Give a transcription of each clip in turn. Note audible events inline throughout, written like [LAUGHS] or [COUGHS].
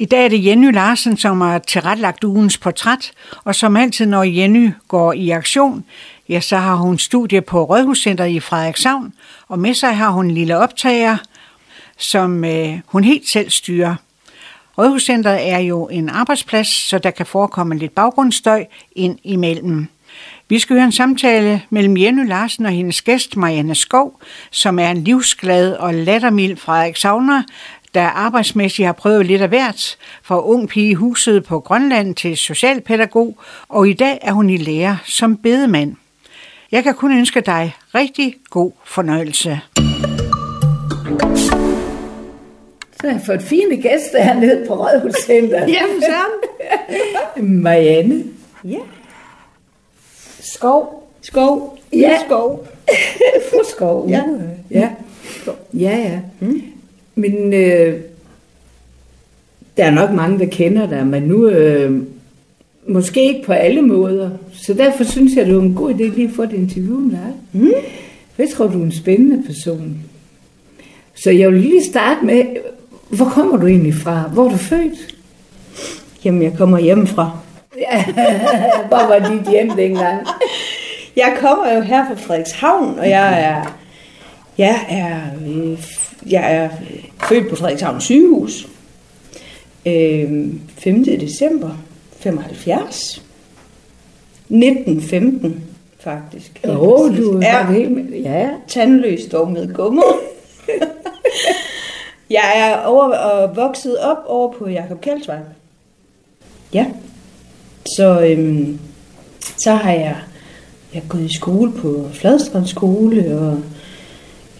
I dag er det Jenny Larsen, som har tilrettelagt ugens portræt, og som altid, når Jenny går i aktion, ja, så har hun studie på Rådhuscenteret i Frederikshavn, og med sig har hun en lille optager, som øh, hun helt selv styrer. Rådhuscenteret er jo en arbejdsplads, så der kan forekomme lidt baggrundsstøj ind imellem. Vi skal høre en samtale mellem Jenny Larsen og hendes gæst Marianne Skov, som er en livsglad og lattermild Frederikshavner, der arbejdsmæssigt har prøvet lidt af hvert, fra ung pige i huset på Grønland til socialpædagog, og i dag er hun i lære som bedemand. Jeg kan kun ønske dig rigtig god fornøjelse. Så har jeg fået fine gæster hernede på Rådhuscenter. Ja, for [LAUGHS] Marianne. Ja. Skov. Skov. Ja. Skov. [LAUGHS] Fru Skov. Ja. Ja. Ja, ja. Mm. Men øh, der er nok mange, der kender dig, men nu øh, måske ikke på alle måder. Så derfor synes jeg, det er en god idé lige at få et interview med dig. Mm. Jeg tror, du er en spændende person. Så jeg vil lige starte med, hvor kommer du egentlig fra? Hvor er du født? Jamen, jeg kommer hjemmefra. Ja, [LAUGHS] hvor var dit hjem dengang? Jeg kommer jo her fra Frederikshavn, og jeg er, jeg er, øh, jeg er født på Frederikshavn sygehus. Øh, 5. december 75. 1915, faktisk. Åh, oh, du Ja. er helt med. Ja, tandløs dog med gummer. [LAUGHS] jeg er over og vokset op over på Jakob Kjeldsvej. Ja. Så, øhm, så har jeg, jeg er gået i skole på Fladstrand skole og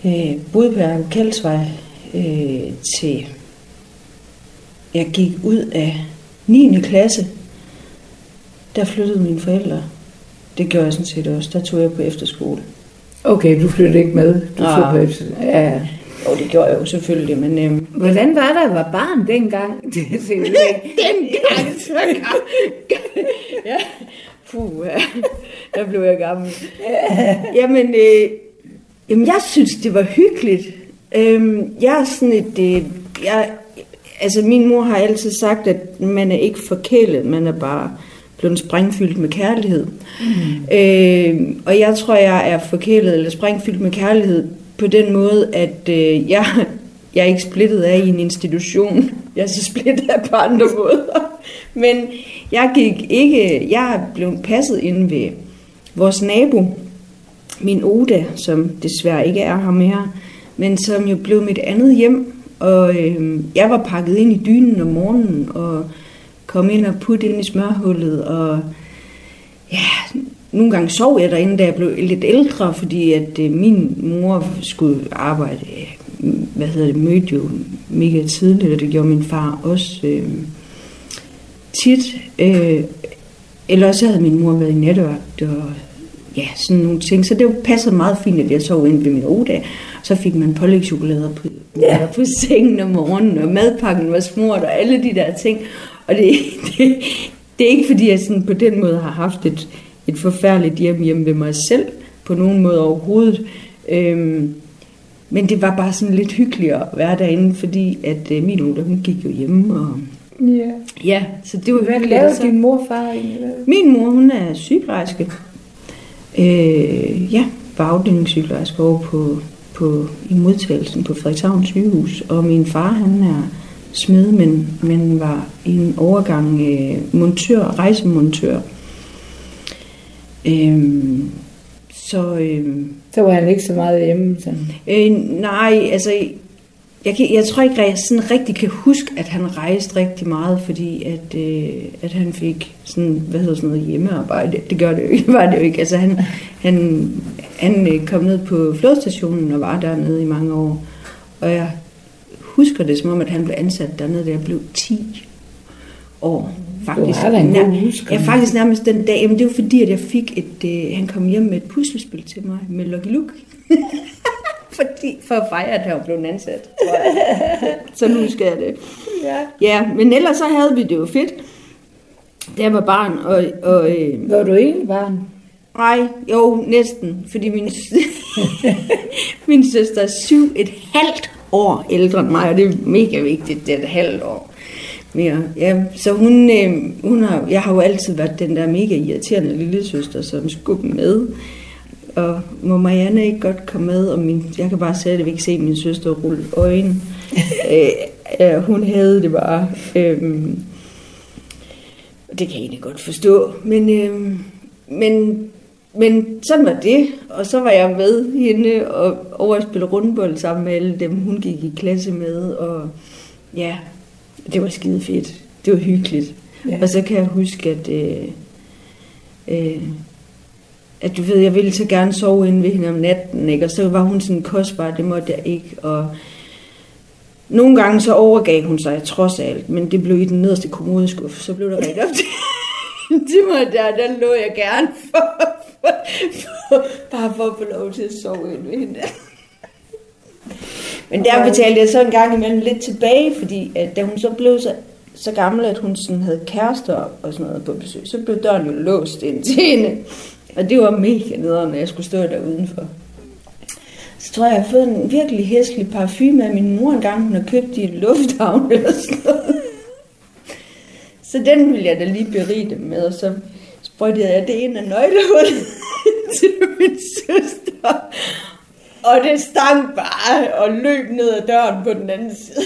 øh, boet på Jakob Kjeldsvej øh, til jeg gik ud af 9. klasse. Der flyttede mine forældre. Det gjorde jeg sådan set også. Der tog jeg på efterskole. okay, du flyttede ikke med. Du Nej. tog på et, ja. Og det gjorde jeg jo selvfølgelig, men øhm, Hvordan var der at være barn dengang? [LAUGHS] Det er [LAUGHS] dengang, så [LAUGHS] ja. Puh, ja. der blev jeg gammel. Jamen, øh, jamen, jeg synes, det var hyggeligt. Øhm, jeg er sådan et... Øh, jeg, altså, min mor har altid sagt, at man er ikke forkælet, man er bare blevet sprængfyldt med kærlighed. Mm. Øh, og jeg tror, jeg er forkælet eller sprængfyldt med kærlighed på den måde, at øh, jeg, jeg er ikke splittet af i en institution. Jeg er så splittet af på andre måder. Men jeg gik ikke, jeg er blevet passet ind ved vores nabo, min Oda, som desværre ikke er her mere, men som jo blev mit andet hjem. Og øh, jeg var pakket ind i dynen om morgenen og kom ind og putte ind i smørhullet. Og ja, nogle gange sov jeg derinde, da jeg blev lidt ældre, fordi at øh, min mor skulle arbejde, øh, hvad hedder det, mødte jo mega tidligt, og det gjorde min far også øh, tit. Øh, ellers så havde min mor været i nattevagt og ja, sådan nogle ting. Så det passede meget fint, at jeg sov ind ved min odag. Så fik man pålægchokolader på, Ja. på sengen om morgenen, og madpakken var smurt, og alle de der ting. Og det, [LAUGHS] det, det er ikke fordi, jeg sådan på den måde har haft et, et forfærdeligt hjem hjemme ved mig selv, på nogen måde overhovedet. Øhm, men det var bare sådan lidt hyggeligere at være derinde, fordi at øh, min Oda, hun gik jo hjemme. Og, Ja. ja, så det var Hvad lavede Altså. din morfar egentlig? Min mor, hun er sygeplejerske. Øh, ja, var afdelingssygeplejerske over på, på, i modtagelsen på Frederikshavn sygehus. Og min far, han er smed, men, men var i en overgang øh, montør, rejsemontør. Øh, så øh, Så var han ikke så meget hjemme. Sådan. Øh, nej, altså, jeg, kan, jeg tror ikke, at jeg sådan rigtig kan huske, at han rejste rigtig meget, fordi at, øh, at han fik sådan, hvad hedder sådan noget, hjemmearbejde. Det gør det jo ikke, [LAUGHS] var det jo ikke. Altså, han, han, han øh, kom ned på flådestationen og var dernede i mange år. Og jeg husker det som om, at han blev ansat dernede, da jeg blev 10 år. Faktisk, Du har en Nær-. Ja, faktisk nærmest den dag. Jamen, det var fordi, at jeg fik et... Øh, han kom hjem med et puslespil til mig med Lucky Luke. [LAUGHS] fordi, for at fejre, at han var blevet ansat. [LAUGHS] så nu husker jeg det. Ja. Ja, men ellers så havde vi det jo fedt. Da jeg var barn, og, og øh, Var du egentlig barn? Nej, jo, næsten. Fordi min, [LAUGHS] min søster er syv et halvt år ældre end mig, og det er mega vigtigt, det er et halvt år. mere. Ja, så hun, øh, hun har, jeg har jo altid været den der mega irriterende lille søster, som skulle med. Og må Marianne ikke godt komme med, og min, jeg kan bare se, at vi kan se min søster rulle øjne. [LAUGHS] øh, ja, hun havde det bare. Øh, det kan jeg egentlig godt forstå. Men, øh, men, men sådan var det. Og så var jeg med hende og over at spille rundbold sammen med alle dem, hun gik i klasse med. Og ja, det var skide fedt. Det var hyggeligt. Ja. Og så kan jeg huske, at, øh, øh, at du ved, jeg ville så gerne sove inde ved hende om natten, ikke? og så var hun sådan kostbar, det måtte jeg ikke. Og nogle gange så overgav hun sig trods alt, men det blev i den nederste kommodeskuffe, så blev der rigtig op til. [LAUGHS] det var der, der lå jeg gerne for, for, for, bare for at få lov til at sove ind ved hende. Men der betalte jeg så en gang imellem lidt tilbage, fordi at da hun så blev så, så gammel, at hun sådan havde kærester og sådan noget på besøg, så blev døren jo låst ind til hende. Og det var mega nederen, når jeg skulle stå der udenfor. Så tror jeg, jeg har fået en virkelig hæslig parfume af min mor engang, hun har købt i en lufthavn eller sådan noget. Så den ville jeg da lige berige dem med, og så sprøjtede jeg det ind af nøglehullet [LAUGHS] til min søster. Og det stank bare og løb ned ad døren på den anden side.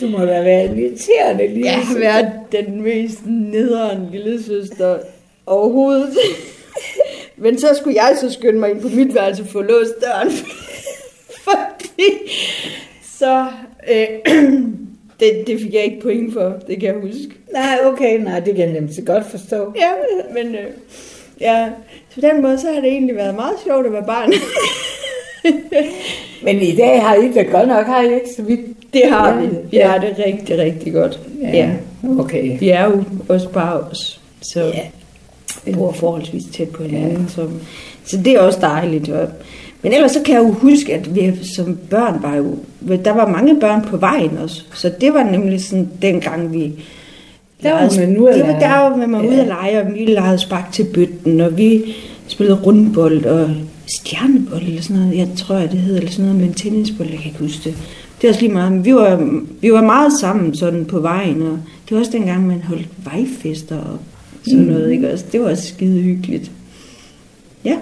Du må da være irriterende lille Jeg har været den mest nederen lille søster overhovedet. Men så skulle jeg så skynde mig ind på mit værelse for at låse døren. [LAUGHS] Fordi så... Øh, [CLEARS THROAT] det, det fik jeg ikke point for, det kan jeg huske. Nej, okay, nej, det kan jeg nemlig godt forstå. Ja, men øh, ja, så på den måde, så har det egentlig været meget sjovt at være barn. [LAUGHS] Men i dag har I det godt nok, har I ikke så vidt? Det har vi. Vi har det rigtig, rigtig godt. Ja, Ja. okay. Vi er jo også bare os. Så Ja. Vi bor forholdsvis tæt på hinanden. Ja. Så, så det er også dejligt. Og, men ellers så kan jeg jo huske, at vi som børn var jo... Der var mange børn på vejen også. Så det var nemlig sådan, dengang vi... Der var man ude at var lege. der, hvor man var ude Ja. at lege, og vi legede spark til bøtten, og vi spillede rundbold og stjernebold eller sådan noget. Jeg tror, det hedder eller sådan noget med en tennisbold, jeg kan ikke huske det. Det er også lige meget, men vi var, vi var meget sammen sådan på vejen, og det var også dengang, man holdt vejfester og sådan Mm. noget, ikke også? Det var også skide hyggeligt. Ja.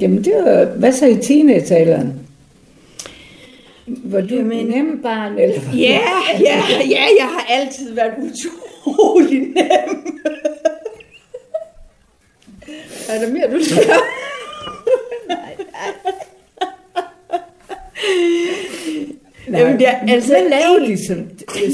Jamen, det var, hvad så i teenagealderen? Var du Jamen- Jamen. nem barn, eller Ja, ja, ja, jeg har altid været utrolig nem. er der mere, du skal? Nej, Jamen, det er- altså, hvad lavede de som,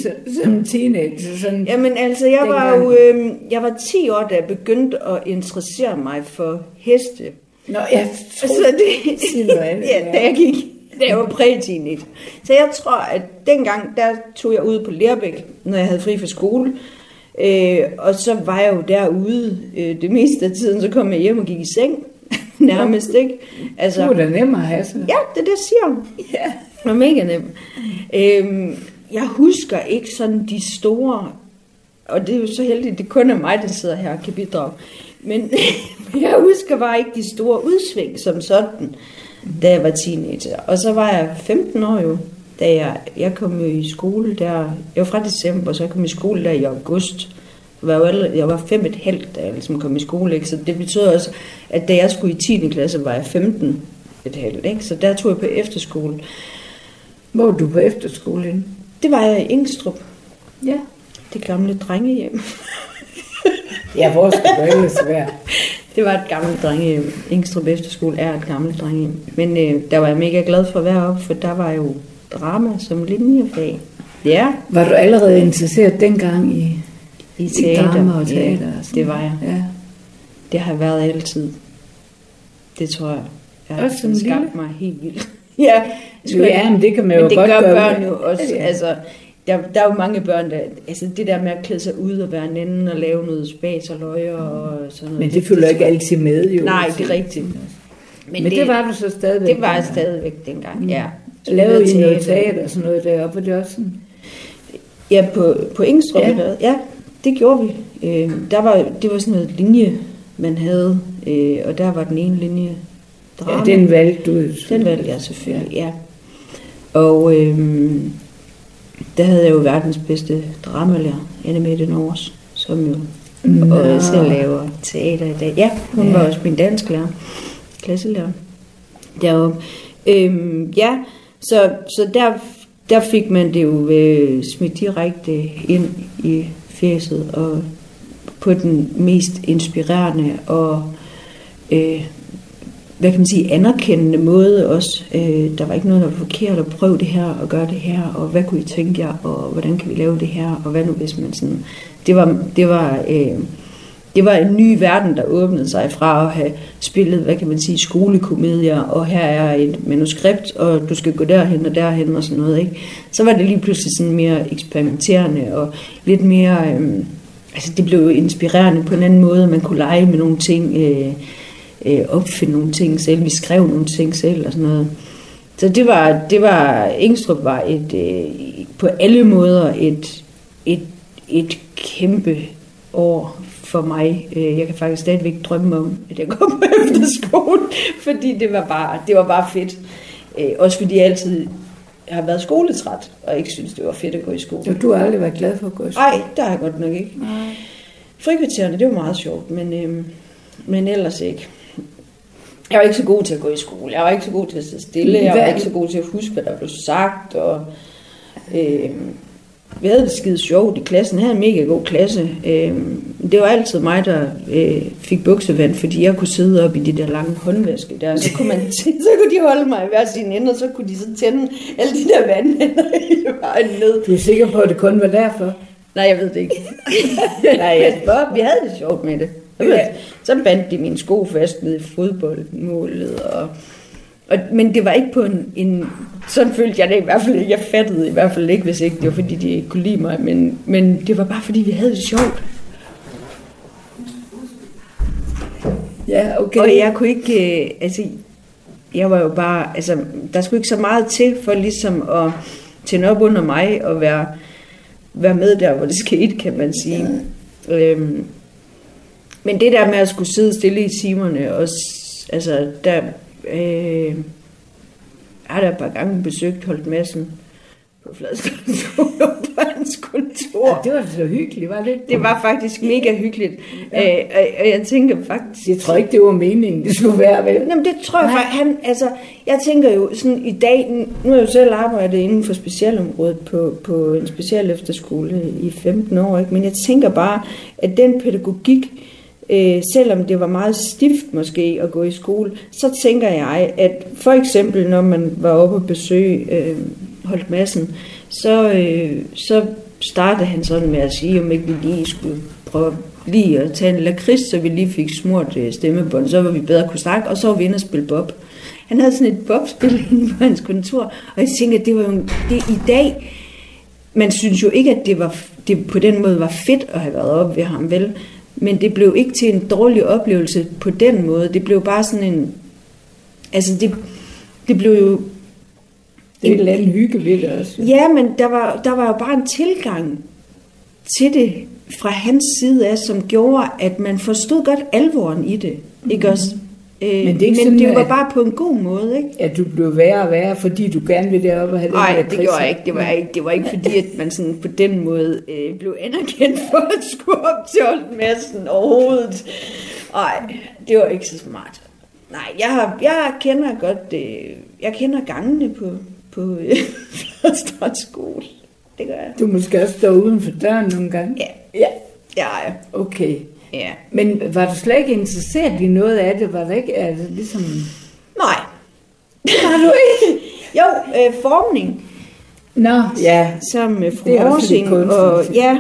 som, som teenager? Sådan, Jamen altså, jeg var jo øh, jeg var 10 år, da jeg begyndte at interessere mig for heste. Nå, jeg [LAUGHS] Så troede, det, andet, [LAUGHS] ja, da jeg gik, da jeg var præteenage. Så jeg tror, at dengang, der tog jeg ud på Lærbæk, når jeg havde fri fra skole. Øh, og så var jeg jo derude øh, det meste af tiden, så kom jeg hjem og gik i seng. [LAUGHS] Nærmest, ikke? altså, du var da nemmere at have så. Ja, det er det, jeg siger. ja. Det var mega nem. Øhm, jeg husker ikke sådan de store, og det er jo så heldigt, det kun er mig, der sidder her og kan bidrage. Men [LAUGHS] jeg husker bare ikke de store udsving som sådan, da jeg var teenager. Og så var jeg 15 år jo, da jeg, jeg kom jo i skole der, jeg var fra december, så jeg kom i skole der i august. Jeg var, jo allerede, jeg var fem et halvt, da jeg ligesom kom i skole, ikke? så det betød også, at da jeg skulle i 10. klasse, var jeg 15 et halvt, ikke? så der tog jeg på efterskole. Hvor var du på efterskole inden? Det var jeg i Ingstrup, Ja. det gamle drengehjem. Ja, hvor skal du ellers være? Det var et gammelt drengehjem. Ingstrup Efterskole er et gammelt drengehjem. Men øh, der var jeg mega glad for at være oppe, for der var jo drama som linjefag. Ja, Var du allerede interesseret dengang i, i i teater. drama og teater? Ja, og sådan det var jeg. Ja. Det har jeg været altid. Det tror jeg. Jeg har skabt lille? mig helt vildt. [LAUGHS] ja, Jo, ja, men det kan man jo men det godt gør gøre. børn jo også. Ja. Altså, der, der er jo mange børn, der... Altså, det der med at klæde sig ud og være en anden og lave noget spas og løjer og sådan noget. Men det følger ikke altid med, jo. Nej, det er rigtigt. Men, men det, det var du så stadigvæk. Det var jeg stadigvæk dengang, ja. Lavede I noget teater og sådan noget deroppe, og det også sådan... Ja, på, på Ingstrup, Ja. ja. ja, det gjorde vi. Øh, der var, det var sådan noget linje, man havde, øh, og der var den ene linje drama. Ja, den valgte du. den valgte jeg selvfølgelig, ja. Og, øh, der havde jeg jo verdens bedste dramalærer, Anne Mette Nors, som jo Nå. også laver teater i dag. Ja, hun Ja. ja. var også min dansklærer, klasselærer deroppe. Øhm, ja, så, så der, der fik man det jo øh, smidt direkte ind i fæset, og på den mest inspirerende og øh, hvad kan man sige, anerkendende måde også. Øh, der var ikke noget, der var forkert at prøve det her og gøre det her, og hvad kunne I tænke jer, og hvordan kan vi lave det her, og hvad nu hvis man sådan... Det var, det var, øh, det var en ny verden, der åbnede sig fra at have spillet, hvad kan man sige, skolekomedier, og her er et manuskript, og du skal gå derhen og derhen og sådan noget, ikke? Så var det lige pludselig sådan mere eksperimenterende, og lidt mere... Øh, altså det blev inspirerende på en anden måde, man kunne lege med nogle ting, øh, øh, opfinde nogle ting selv, vi skrev nogle ting selv og sådan noget. Så det var, det var Engstrup var et, øh, på alle måder et, et, et kæmpe år for mig. Øh, Jeg kan faktisk stadigvæk drømme om, at jeg kom på [LAUGHS] efterskole, fordi det var bare, det var bare fedt. Øh, Også fordi jeg altid har været skoletræt, og ikke synes, det var fedt at gå i skole. Så du har aldrig været glad for at gå i skole? Nej, der har jeg godt nok ikke. Frikvartererne, det var meget sjovt, men, øhm, men ellers ikke. Jeg var ikke så god til at gå i skole. Jeg var ikke så god til at sidde stille. Jeg var ikke så god til at huske, hvad der blev sagt. Og, øhm, vi havde det skide sjovt i klassen. Jeg havde en mega god klasse. Øhm, det var altid mig, der øh, fik buksevand, fordi jeg kunne sidde op i de der lange håndvaske der. Så kunne, man, [LAUGHS] så kunne de holde mig i hver sin ende, og så kunne de så tænde alle de der vandhænder [LAUGHS] vejen ned. Du er sikker på, at det kun var derfor? Nej, jeg ved det ikke. [LAUGHS] Nej, jeg spørger, vi havde det sjovt med det. Ja. Så bandt de mine sko fast ned i fodboldmålet. Og, og, men det var ikke på en, en... Sådan følte jeg det i hvert fald ikke. Jeg fattede i hvert fald ikke, hvis ikke det var, fordi de ikke kunne lide mig. Men, men det var bare, fordi vi havde det sjovt. Ja, okay. Og jeg kunne ikke... Øh, altså, jeg var jo bare... Altså, der skulle ikke så meget til for ligesom at tænde op under mig og være, være med der, hvor det [LAUGHS] skete, kan man sige. Øhm, men det der med at skulle sidde stille i timerne, også, altså, der... Øh, har da et par gange besøgt Holt Madsen på Fladskole på hans kontor. Ja, det var så hyggeligt, var det ikke? Det var faktisk mega hyggeligt. Øh, og, og jeg tænker faktisk... Jeg tror ikke, det var meningen, det skulle være, vel? Jamen det tror jeg faktisk, han, altså, jeg tænker jo sådan i dag, nu har jeg jo selv arbejdet inden for specialområdet på, på en special efterskole i 15 år, ikke? men jeg tænker bare, at den pædagogik, øh, selvom det var meget stift måske at gå i skole, så tænker jeg, at for eksempel når man var oppe og besøge øh, Holt Madsen, så, øh, så startede han sådan med at sige, om ikke vi lige skulle prøve lige at tage en lakrids, så vi lige fik smurt øh, stemmebånd, så var vi bedre kunne snakke, og så var vi inde og spille bob. Han havde sådan et bobspil [LAUGHS] inde på hans kontor, og jeg tænkte, at det var jo det i dag, man synes jo ikke, at det, var, det på den måde var fedt at have været oppe ved ham, vel? Men det blev ikke til en dårlig oplevelse på den måde. Det blev bare sådan en... Altså, det, det blev jo... Det er et eller andet hygge ved det også. Ja, men der var, der var jo bare en tilgang til det fra hans side af, som gjorde, at man forstod godt alvoren i det. Ikke også? Øh. Men det er ikke men sådan, det var at- bare på en god måde, ikke? At du blev værre og værre, fordi du gerne vil deroppe og have Nej, det der gjorde jeg ikke. Det var ikke, det var ikke fordi, at man sådan på den måde øh, blev anerkendt for at skulle op til Holtmadsen overhovedet. Nej, det var ikke så smart. Nej, jeg, har, jeg kender godt, øh, jeg kender gangene på, på øh, [LAUGHS] skole. Det gør jeg. Du måske også stå uden for døren nogle gange. Ja, ja, ja, ja. Okay. Ja. Men var du slet ikke interesseret i noget af det? Var det ikke altså, ligesom... Nej. [LAUGHS] Har du ikke? Jo, øh, formning. Nå, ja. Sammen med fru Det Morsing, og ja,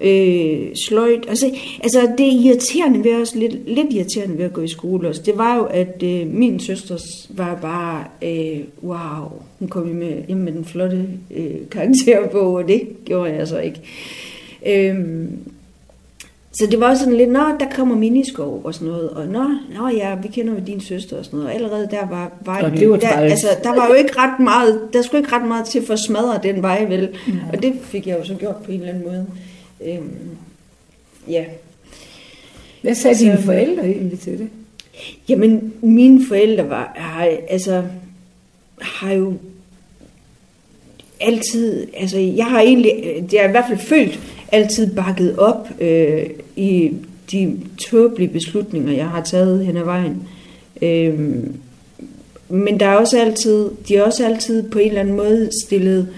øh, sløjt. Altså, altså, det irriterende ved os, lidt, lidt irriterende ved at gå i skole også, det var jo, at øh, min søster var bare, øh, wow, hun kom med, hjem med den flotte øh, karakterbog, og det gjorde jeg så ikke. Øhm, så det var sådan lidt, nå, der kommer miniskov og sådan noget, og nå, nå ja, vi kender jo din søster og sådan noget, og allerede der var vejen, Og det var der, altså, der var jo ikke ret meget, der skulle ikke ret meget til for at smadre den vej, vel, og det fik jeg jo så gjort på en eller anden måde. Øhm, ja, Hvad sagde Så- dine forældre egentlig til det? Jamen, mine forældre var, har, altså, har jo altid, altså jeg har egentlig, det har i hvert fald følt, altid bakket op øh, i de tåbelige beslutninger, jeg har taget hen ad vejen. Øh, men der er også altid, de er også altid på en eller anden måde stillet,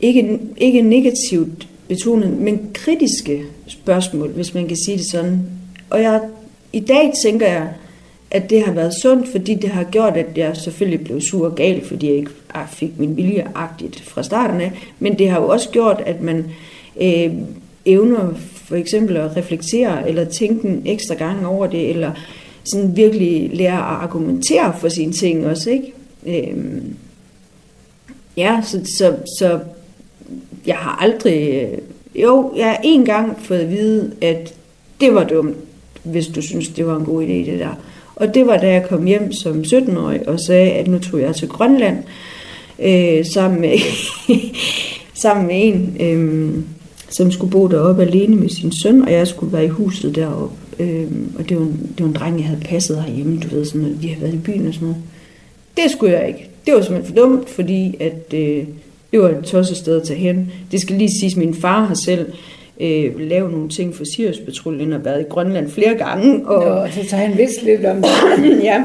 ikke, ikke negativt betonet, men kritiske spørgsmål, hvis man kan sige det sådan. Og jeg, i dag tænker jeg, at det har været sundt, fordi det har gjort, at jeg selvfølgelig blev sur og gal, fordi jeg ikke ah, fik min vilje agtigt fra starten af. Men det har jo også gjort, at man øh, evner for eksempel at reflektere eller tænke en ekstra gang over det, eller sådan virkelig lære at argumentere for sine ting også, ikke? Øh, ja, så, så, så jeg har aldrig... Øh, jo, jeg har en gang fået at vide, at det var dumt, hvis du synes, det var en god idé, det der. Og det var da jeg kom hjem som 17-årig og sagde, at nu tog jeg til Grønland øh, sammen, med, [LAUGHS] sammen med en, øh, som skulle bo deroppe alene med sin søn, og jeg skulle være i huset deroppe. Øh, og det var, en, det var en dreng, jeg havde passet herhjemme, du ved, sådan, vi havde været i byen og sådan noget. Det skulle jeg ikke. Det var simpelthen for dumt, fordi at, øh, det var et tosset sted at tage hen. Det skal lige siges, at min far har selv øh, lavet nogle ting for Sirius-patruljen og været i Grønland flere gange. Og, Nå, så tager han vist lidt om det. [CLEARS THROAT] ja,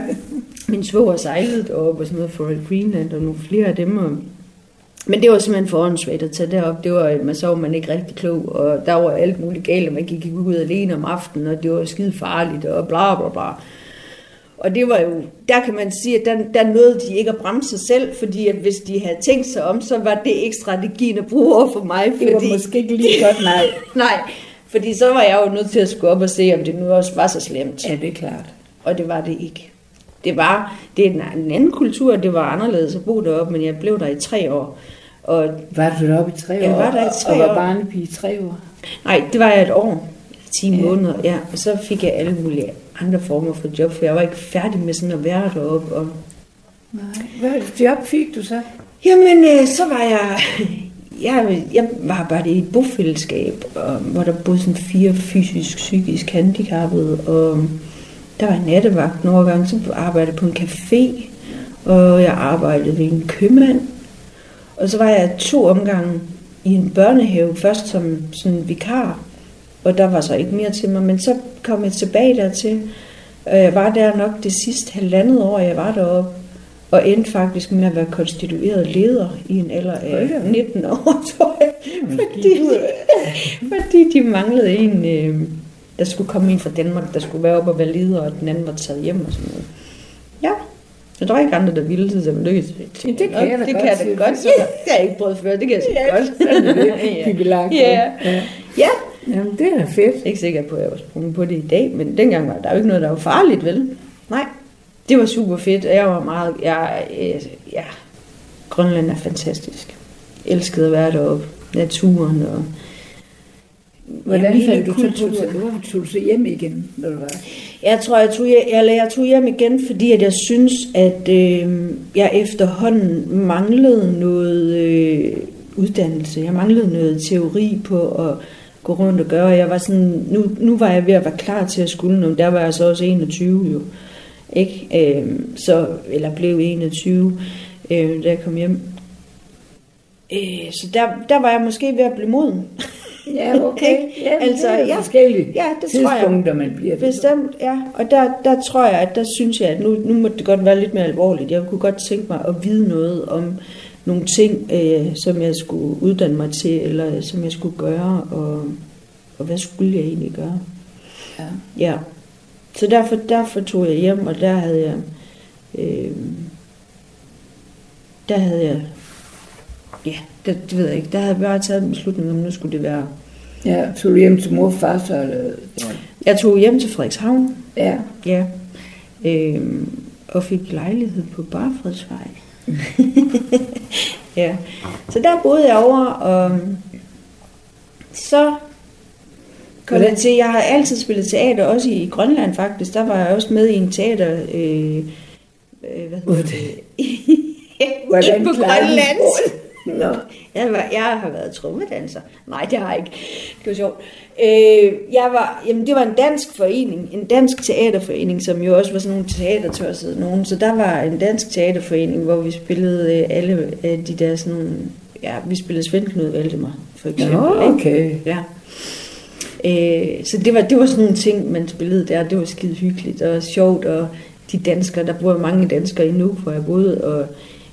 min svoger sejlede deroppe og sådan noget for Greenland og nogle flere af dem. Og, men det var simpelthen for åndssvagt at tage derop. Det var, man så man ikke rigtig klog, og der var alt muligt galt, og man gik ud alene om aftenen, og det var skide farligt, og bla bla bla. Og det var jo, der kan man sige, at der, der nåede de ikke at bremse sig selv, fordi at hvis de havde tænkt sig om, så var det ikke strategien at bruge over for mig. Det fordi, var måske ikke lige godt, nej. [LAUGHS] nej, fordi så var jeg jo nødt til at skulle op og se, om det nu også var så slemt. Ja, det er klart. Og det var det ikke. Det var det er en, en anden kultur, det var anderledes at bo deroppe, men jeg blev der i tre år. Og, Var du deroppe i tre år? Jeg var der i tre og var år. barnepige i tre år? nej, det var jeg et år. 10 Ja. måneder, ja. Og så fik jeg alle mulige andre former for job, for jeg var ikke færdig med sådan at være deroppe. Og, Nej. Hvad job fik du så? Jamen, øh, så var jeg... Jeg, jeg var bare i et bofællesskab, og, hvor der boede sådan fire fysisk, psykisk handicappede, og der var nattevagt nogle gange, så arbejdede på en café, og jeg arbejdede ved en købmand, og så var jeg to omgange i en børnehave, først som sådan vikar, og der var så ikke mere til mig, men så kom jeg tilbage dertil, og jeg var der nok det sidste halvandet år, jeg var deroppe, og endte faktisk med at være konstitueret leder i en alder af op. 19 år, [LAUGHS] tror jeg. Fordi, [LAUGHS] fordi de manglede en, øh, der skulle komme en fra Danmark, der skulle være op og være leder, og den anden var taget hjem og sådan noget. Ja, jeg tror ikke andre, der ville det, så men det, det kan jeg da det godt, kan jeg da godt. Det har jeg ikke prøvet før, det kan jeg Ja, godt. er det. [LAUGHS] ja. Ja. ja. ja, Jamen, det er da fedt. jeg er ikke sikker på, at jeg var sprunget på det i dag, men dengang var der jo ikke noget, der var farligt, vel? Nej, det var super fedt, og jeg var meget, jeg, øh, ja, Grønland er fantastisk. Jeg elskede at være deroppe, naturen og Hvordan Jamen, fandt du så du, hvorfor tog du så hjem igen, når du var? Jeg tror, jeg tog, hjem, eller jeg tog hjem igen, fordi at jeg synes, at øh, jeg efterhånden manglede noget øh, uddannelse. Jeg manglede noget teori på at gå rundt og gøre. Jeg var sådan, nu, nu var jeg ved at være klar til at skulle noget. Der var jeg så også 21 jo. Ikke? Øh, så, eller blev 21, øh, da jeg kom hjem. Øh, så der, der var jeg måske ved at blive moden. [LAUGHS] Ja, okay. [LAUGHS] Ja, Altså, det er ja. forskellige Ja, det tror jeg. tidspunkter, man bliver. Bestemt, ja. Og der, der tror jeg, at der synes jeg, at nu, nu må det godt være lidt mere alvorligt. Jeg kunne godt tænke mig at vide noget om nogle ting, øh, som jeg skulle uddanne mig til, eller som jeg skulle gøre, og, og hvad skulle jeg egentlig gøre? Ja. Ja. Så derfor, derfor tog jeg hjem, og der havde jeg... Øh, der havde jeg... Ja, det, det ved jeg ikke. Der havde jeg bare taget en beslutning om, nu skulle det være... Ja, tog du hjem til mor og far så? Eller, Jeg tog hjem til Frederikshavn, ja. Ja. Øhm, og fik lejlighed på Barfredsvej. [LAUGHS] ja. Så der boede jeg over, og så kom jeg til, jeg har altid spillet teater, også i Grønland faktisk. Der var jeg også med i en teater, øh, øh, hvad hedder det? [LAUGHS] Hvordan på Grønland. Nå. Jeg, var, jeg har været trommedanser. Nej, det har jeg ikke. Det var sjovt. Øh, jeg var, jamen, det var en dansk forening, en dansk teaterforening, som jo også var sådan nogle teatertørsede nogen. Så der var en dansk teaterforening, hvor vi spillede øh, alle øh, de der sådan nogle, ja, vi spillede Svend Knud Valdemar, for eksempel. Nå, okay. Ja. Øh, så det var, det var sådan nogle ting, man spillede der. Det var skide hyggeligt og sjovt, og de danskere, der bor mange danskere Nuuk, hvor jeg boede, og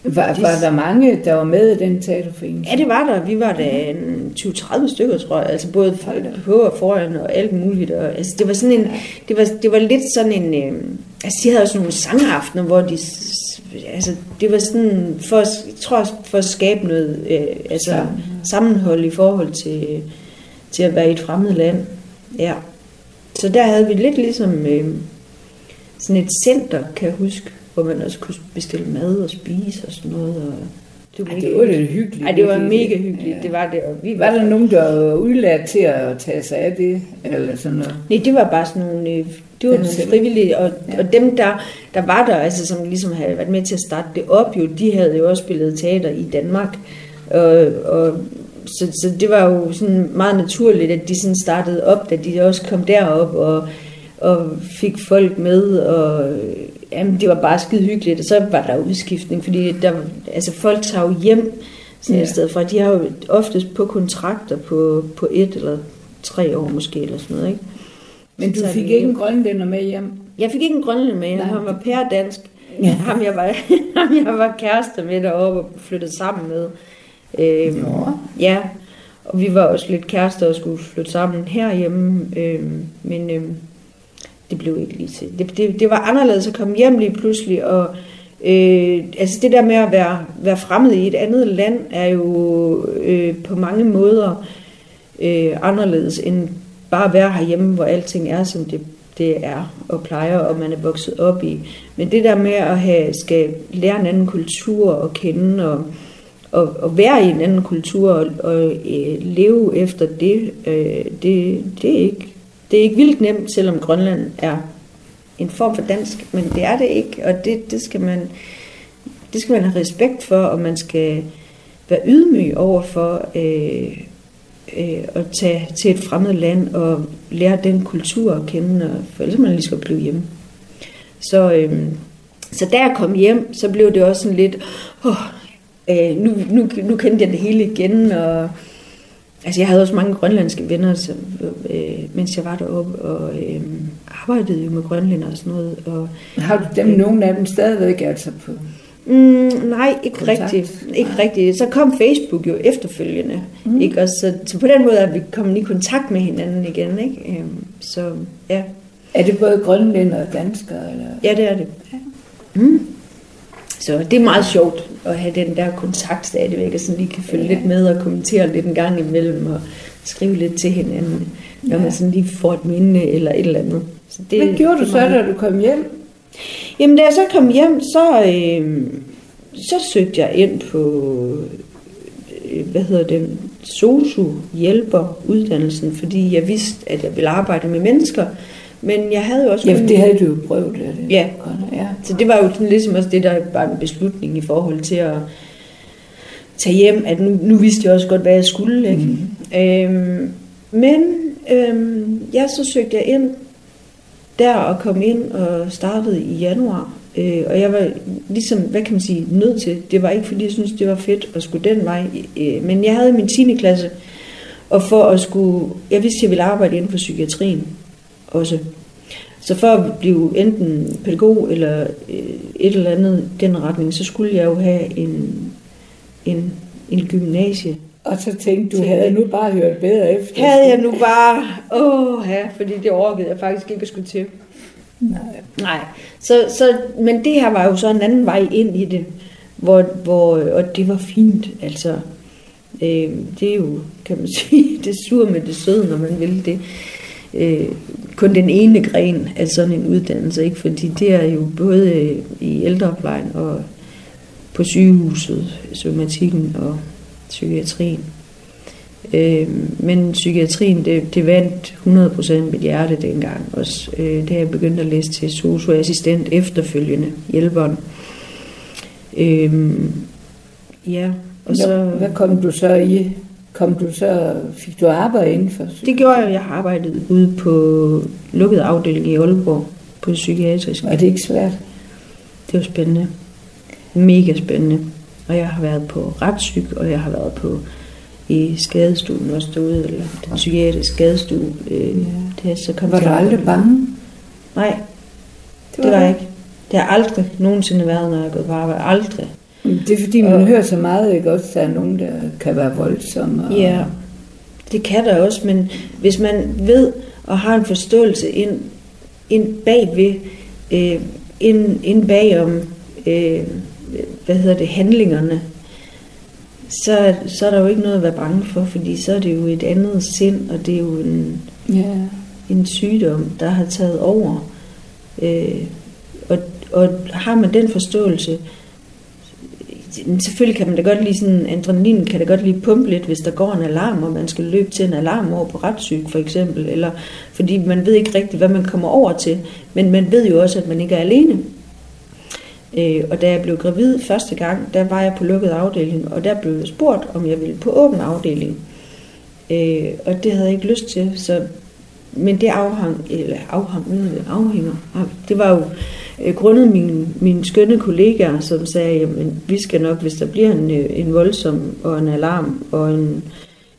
Var, var der mange, der var med i den teaterforening? Ja, det var der. Vi var da en 20-30 stykker, tror jeg. Altså både på og foran og alt muligt. Og, altså, det var sådan en, det var, det var lidt sådan en, øh, altså de havde også nogle sangaftener, hvor de, altså det var sådan, for, jeg tror for at skabe noget, øh, altså Sammen. sammenhold i forhold til, til at være i et fremmed land. Ja. Så der havde vi lidt ligesom øh, sådan et center, kan jeg huske, hvor man også kunne bestille mad og spise og sådan noget. Og det var, Ej, det var lidt hyggeligt. Ej, det var mega hyggeligt, Ja. det var det. Og vi Var der nogen, der var udlært til at tage sig af det? Eller sådan noget? Nej, det var bare sådan nogle, øh, det var nogle frivillige, og, Ja. og dem, der, der var der, altså som ligesom havde været med til at starte det op, jo, de havde jo også spillet teater i Danmark, og, og så, så det var jo sådan meget naturligt, at de sådan startede op, da de også kom derop og, og fik folk med, og jamen, det var bare skide hyggeligt, og så var der udskiftning, fordi der, altså, folk tager jo hjem sådan Ja. et sted fra, de har jo oftest på kontrakter på, på et eller tre år måske, eller sådan noget, ikke? Men du fik ikke en grønlænder med hjem? Jeg fik ikke en grønlænder med, Nej. han var pæredansk. Ja. Ham, jeg var, [LAUGHS] ham jeg var kæreste med deroppe og flyttede sammen med. Øhm, Nå. ja, og vi var også lidt kærester og skulle flytte sammen herhjemme. Øhm, men øhm, det blev ikke lige til. Det, det, det var anderledes at komme hjem lige pludselig. Og, øh, altså det der med at være, være fremmed i et andet land er jo øh, på mange måder øh, anderledes end bare at være herhjemme, hvor alting er, som det, det er og plejer, og man er vokset op i. Men det der med at have, skal lære en anden kultur at kende, og, og, og være i en anden kultur, og, og øh, leve efter det, øh, det, det, er ikke, det er ikke vildt nemt, selvom Grønland er en form for dansk, men det er det ikke, og det, det skal man det skal man have respekt for, og man skal være ydmyg over for øh, øh, at tage til et fremmed land og lære den kultur at kende, og for ellers man lige skal blive hjemme. Så, øh, så da jeg kom hjem, så blev det også sådan lidt, åh, øh, nu, nu, nu kendte jeg det hele igen, og altså jeg havde også mange grønlandske venner, som, øh, mens jeg var deroppe, og øh, arbejdede jo med grønlænder og sådan noget, og Har du dem, nogle af dem stadigvæk altså på? Mm, nej, ikke Kontakt? rigtigt. Ikke rigtigt. Så kom Facebook jo efterfølgende. Mm. Ikke? Og så, så på den måde er vi kommet i kontakt med hinanden igen. Ikke? Øhm, Så ja. Er det både grønlænder og danskere? Eller? ja, det er det. Mm. Så det er meget sjovt at have den der kontakt stadigvæk, og sådan lige kan følge Ja. lidt med og kommentere lidt en gang imellem, og skrive lidt til hinanden, når Ja. man sådan lige får et minde eller et eller andet. Så det, Hvad gjorde du så, da du kom hjem? Jamen, da jeg så kom hjem, så, øh, så søgte jeg ind på, øh, hvad hedder det, sosu hjælper uddannelsen, fordi jeg vidste, at jeg ville arbejde med mennesker, men jeg havde jo også... Ja, det havde du jo prøvet. Er det? Ja. ja. Så det var jo sådan ligesom også det, der var en beslutning i forhold til at tage hjem, at nu, nu vidste jeg også godt, hvad jeg skulle. Ikke? Mm. Øhm, men øhm, jeg så søgte jeg ind der og kom ind og startede i januar. Øh, og jeg var ligesom, hvad kan man sige, nødt til. Det var ikke, fordi jeg synes det var fedt at skulle den vej. Øh, men jeg havde min 10. klasse, og for at skulle, jeg vidste, at jeg ville arbejde inden for psykiatrien også. Så for at blive enten pædagog eller øh, et eller andet den retning, så skulle jeg jo have en, en, en gymnasie. Og så tænkte du, havde nu bare hørt bedre efter. Havde jeg nu bare, åh ja, fordi det orkede jeg faktisk ikke at skulle til. Nej. Nej, så, så, men det her var jo så en anden vej ind i det, hvor, hvor, og det var fint, altså. Øh, det er jo, kan man [LAUGHS] sige, det sur med det søde, når man vil det. Øh, kun den ene gren af sådan en uddannelse, ikke? fordi det er jo både i ældreplejen og på sygehuset, somatikken og psykiatrien. Øh, men psykiatrien, det, det vandt 100% mit hjerte dengang også. Øh, det har jeg begyndt at læse til socioassistent efterfølgende, hjælperen. Øh, ja, Og så, hvad kom du så i? Kom du så, fik du arbejde indenfor? Det gjorde jeg. Jeg har arbejdet ude på lukket afdeling i Aalborg på psykiatrisk. Er det ikke svært? Det var spændende. Mega spændende. Og jeg har været på retsyg, og jeg har været på i skadestuen også derude, eller den psykiatriske skadestue. Øh, det, så kom var du aldrig bange? Nej, det var, det var jeg ikke. Det har aldrig nogensinde været, når jeg er gået på arbejde. Aldrig. Det er fordi, man og, hører så meget, ikke også, der er nogen, der kan være voldsomme. Og... Ja, det kan der også, men hvis man ved og har en forståelse ind, ind bagved, øh, ind, ind bagom, øh, hvad hedder det, handlingerne, så, så er der jo ikke noget at være bange for, fordi så er det jo et andet sind, og det er jo en, ja. en sygdom, der har taget over. Øh, og, og har man den forståelse, selvfølgelig kan man da godt lige sådan, adrenalin kan da godt lige pumpe lidt, hvis der går en alarm, og man skal løbe til en alarm over på retssyg for eksempel, eller fordi man ved ikke rigtigt, hvad man kommer over til, men man ved jo også, at man ikke er alene. Øh, og da jeg blev gravid første gang, der var jeg på lukket afdeling, og der blev jeg spurgt, om jeg ville på åben afdeling. Øh, og det havde jeg ikke lyst til, så men det afhang, eller afhang, afhænger. Det var jo grundet mine, mine skønne kollegaer, som sagde, jamen vi skal nok, hvis der bliver en, øh, en voldsom og en alarm og en,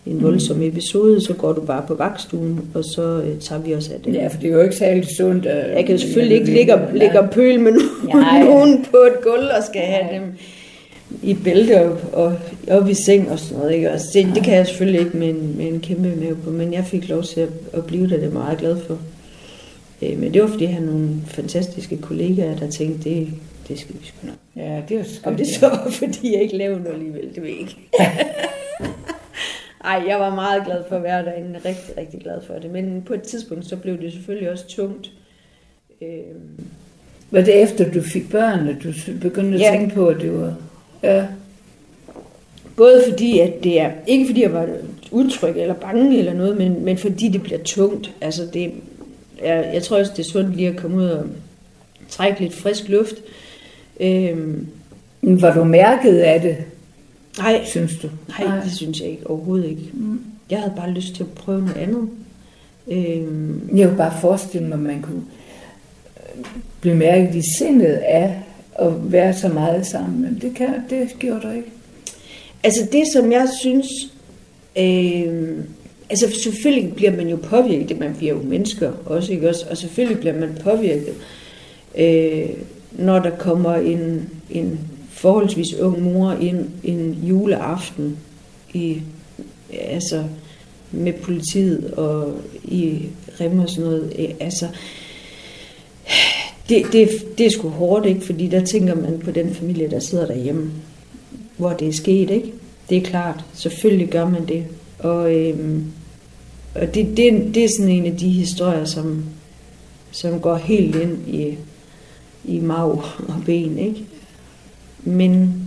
en voldsom episode, så går du bare på vagtstuen, og så øh, tager vi os af det. Ja, for det er jo ikke særlig sundt. Øh, jeg kan selvfølgelig ikke ligge og, ligge og pøle med [LAUGHS] nogen på et gulv og skal have dem i bælte og, og op i seng og sådan noget. Ikke? Og det, det kan jeg selvfølgelig ikke med en, med en kæmpe mave på, men jeg fik lov til at, at blive der, det er meget glad for. Øh, men det var fordi, jeg havde nogle fantastiske kollegaer, der tænkte, det, det skal vi sgu nok. Ja, det var skønt. Om det så var, fordi jeg ikke lavede noget alligevel, det ved jeg ikke. [LAUGHS] Ej, jeg var meget glad for at være derinde, rigtig, rigtig glad for det. Men på et tidspunkt, så blev det selvfølgelig også tungt. Øh, var det efter, du fik børn, at du begyndte at ja. tænke på, at det var... Ja. Både fordi, at det er, ikke fordi jeg var utryg eller bange eller noget, men, men fordi det bliver tungt. Altså det, jeg, jeg tror også, det er sundt lige at komme ud og trække lidt frisk luft. Øhm, var du mærket af det? Nej, synes du? Nej, nej, det synes jeg ikke overhovedet ikke. Mm. Jeg havde bare lyst til at prøve noget andet. Øhm, jeg kunne bare forestille mig, at man kunne blive mærket i sindet af at være så meget sammen, men det, kan, det gjorde du ikke. Altså det, som jeg synes, øh, altså selvfølgelig bliver man jo påvirket, man bliver jo mennesker også, ikke også? Og selvfølgelig bliver man påvirket, øh, når der kommer en, en forholdsvis ung mor ind en juleaften i, altså med politiet og i Rem og sådan noget. Øh, altså, det, det, det er sgu hårdt, ikke? Fordi der tænker man på den familie, der sidder derhjemme, hvor det er sket, ikke? Det er klart, selvfølgelig gør man det. Og, øhm, og det, det, det er sådan en af de historier, som, som går helt ind i, i mag og ben, ikke? Men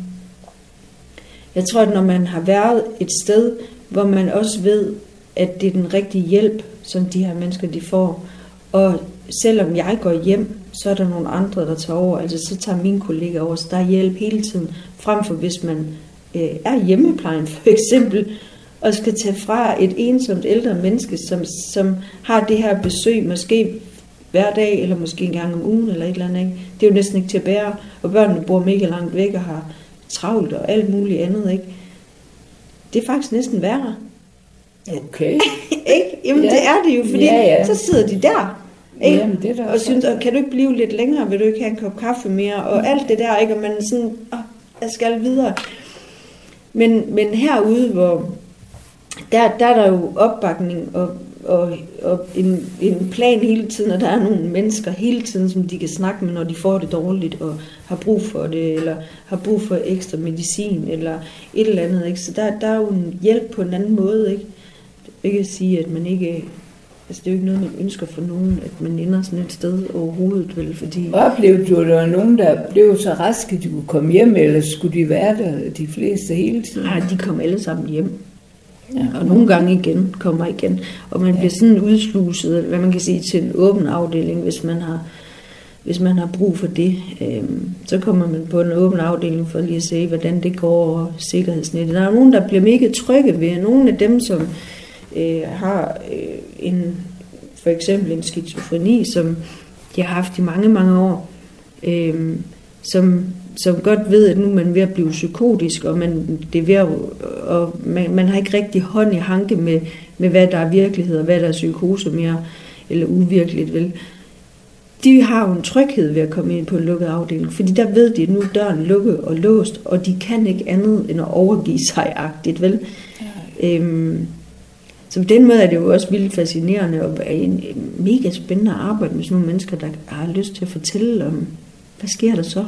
jeg tror, at når man har været et sted, hvor man også ved, at det er den rigtige hjælp, som de her mennesker de får, og selvom jeg går hjem, så er der nogle andre, der tager over. Altså så tager mine kollegaer over, så der er hjælp hele tiden. Frem for hvis man øh, er hjemmeplejen for eksempel, og skal tage fra et ensomt ældre menneske, som, som har det her besøg måske hver dag, eller måske en gang om ugen, eller et eller andet. Ikke? Det er jo næsten ikke til at bære, og børnene bor mega langt væk og har travlt og alt muligt andet. Ikke? Det er faktisk næsten værre. Okay. [LAUGHS] ikke? Jamen ja. det er det jo, fordi ja, ja. så sidder de der ikke? Jamen, det er og synes, og kan du ikke blive lidt længere, vil du ikke have en kop kaffe mere, og mm. alt det der, ikke? og man sådan, åh, jeg skal videre. Men, men herude, hvor der, der er der jo opbakning og, og, og en, en plan hele tiden, og der er nogle mennesker hele tiden, som de kan snakke med, når de får det dårligt, og har brug for det, eller har brug for ekstra medicin, eller et eller andet. Ikke? Så der, der er jo en hjælp på en anden måde. Ikke? Ikke at sige, at man ikke Altså, det er jo ikke noget, man ønsker for nogen, at man ender sådan et sted overhovedet, vel, fordi... Oplevede du, at der var nogen, der blev så raske, at de kunne komme hjem, eller skulle de være der, de fleste hele tiden? Nej, de kom alle sammen hjem. Ja. Og nogle gange igen, kommer igen. Og man ja. bliver sådan udsluset, hvad man kan sige, til en åben afdeling, hvis man har hvis man har brug for det. Øh, så kommer man på en åben afdeling for lige at se, hvordan det går over sikkerhedsnettet. Der er nogen, der bliver mega trygge ved, nogle af dem, som øh, har øh, en, for eksempel en skizofreni, som de har haft i mange, mange år, øh, som, som godt ved, at nu er man ved at blive psykotisk, og man, det er ved at, og man, man har ikke rigtig hånd i hanke med, med, hvad der er virkelighed, og hvad der er psykose mere, eller uvirkeligt, vel? De har jo en tryghed ved at komme ind på en lukket afdeling, fordi der ved de, at nu er døren lukket og låst, og de kan ikke andet end at overgive sig agtigt, vel? Ja. Øhm, så på den måde er det jo også vildt fascinerende og en, en mega spændende at arbejde med sådan nogle mennesker, der har lyst til at fortælle om, hvad sker der så?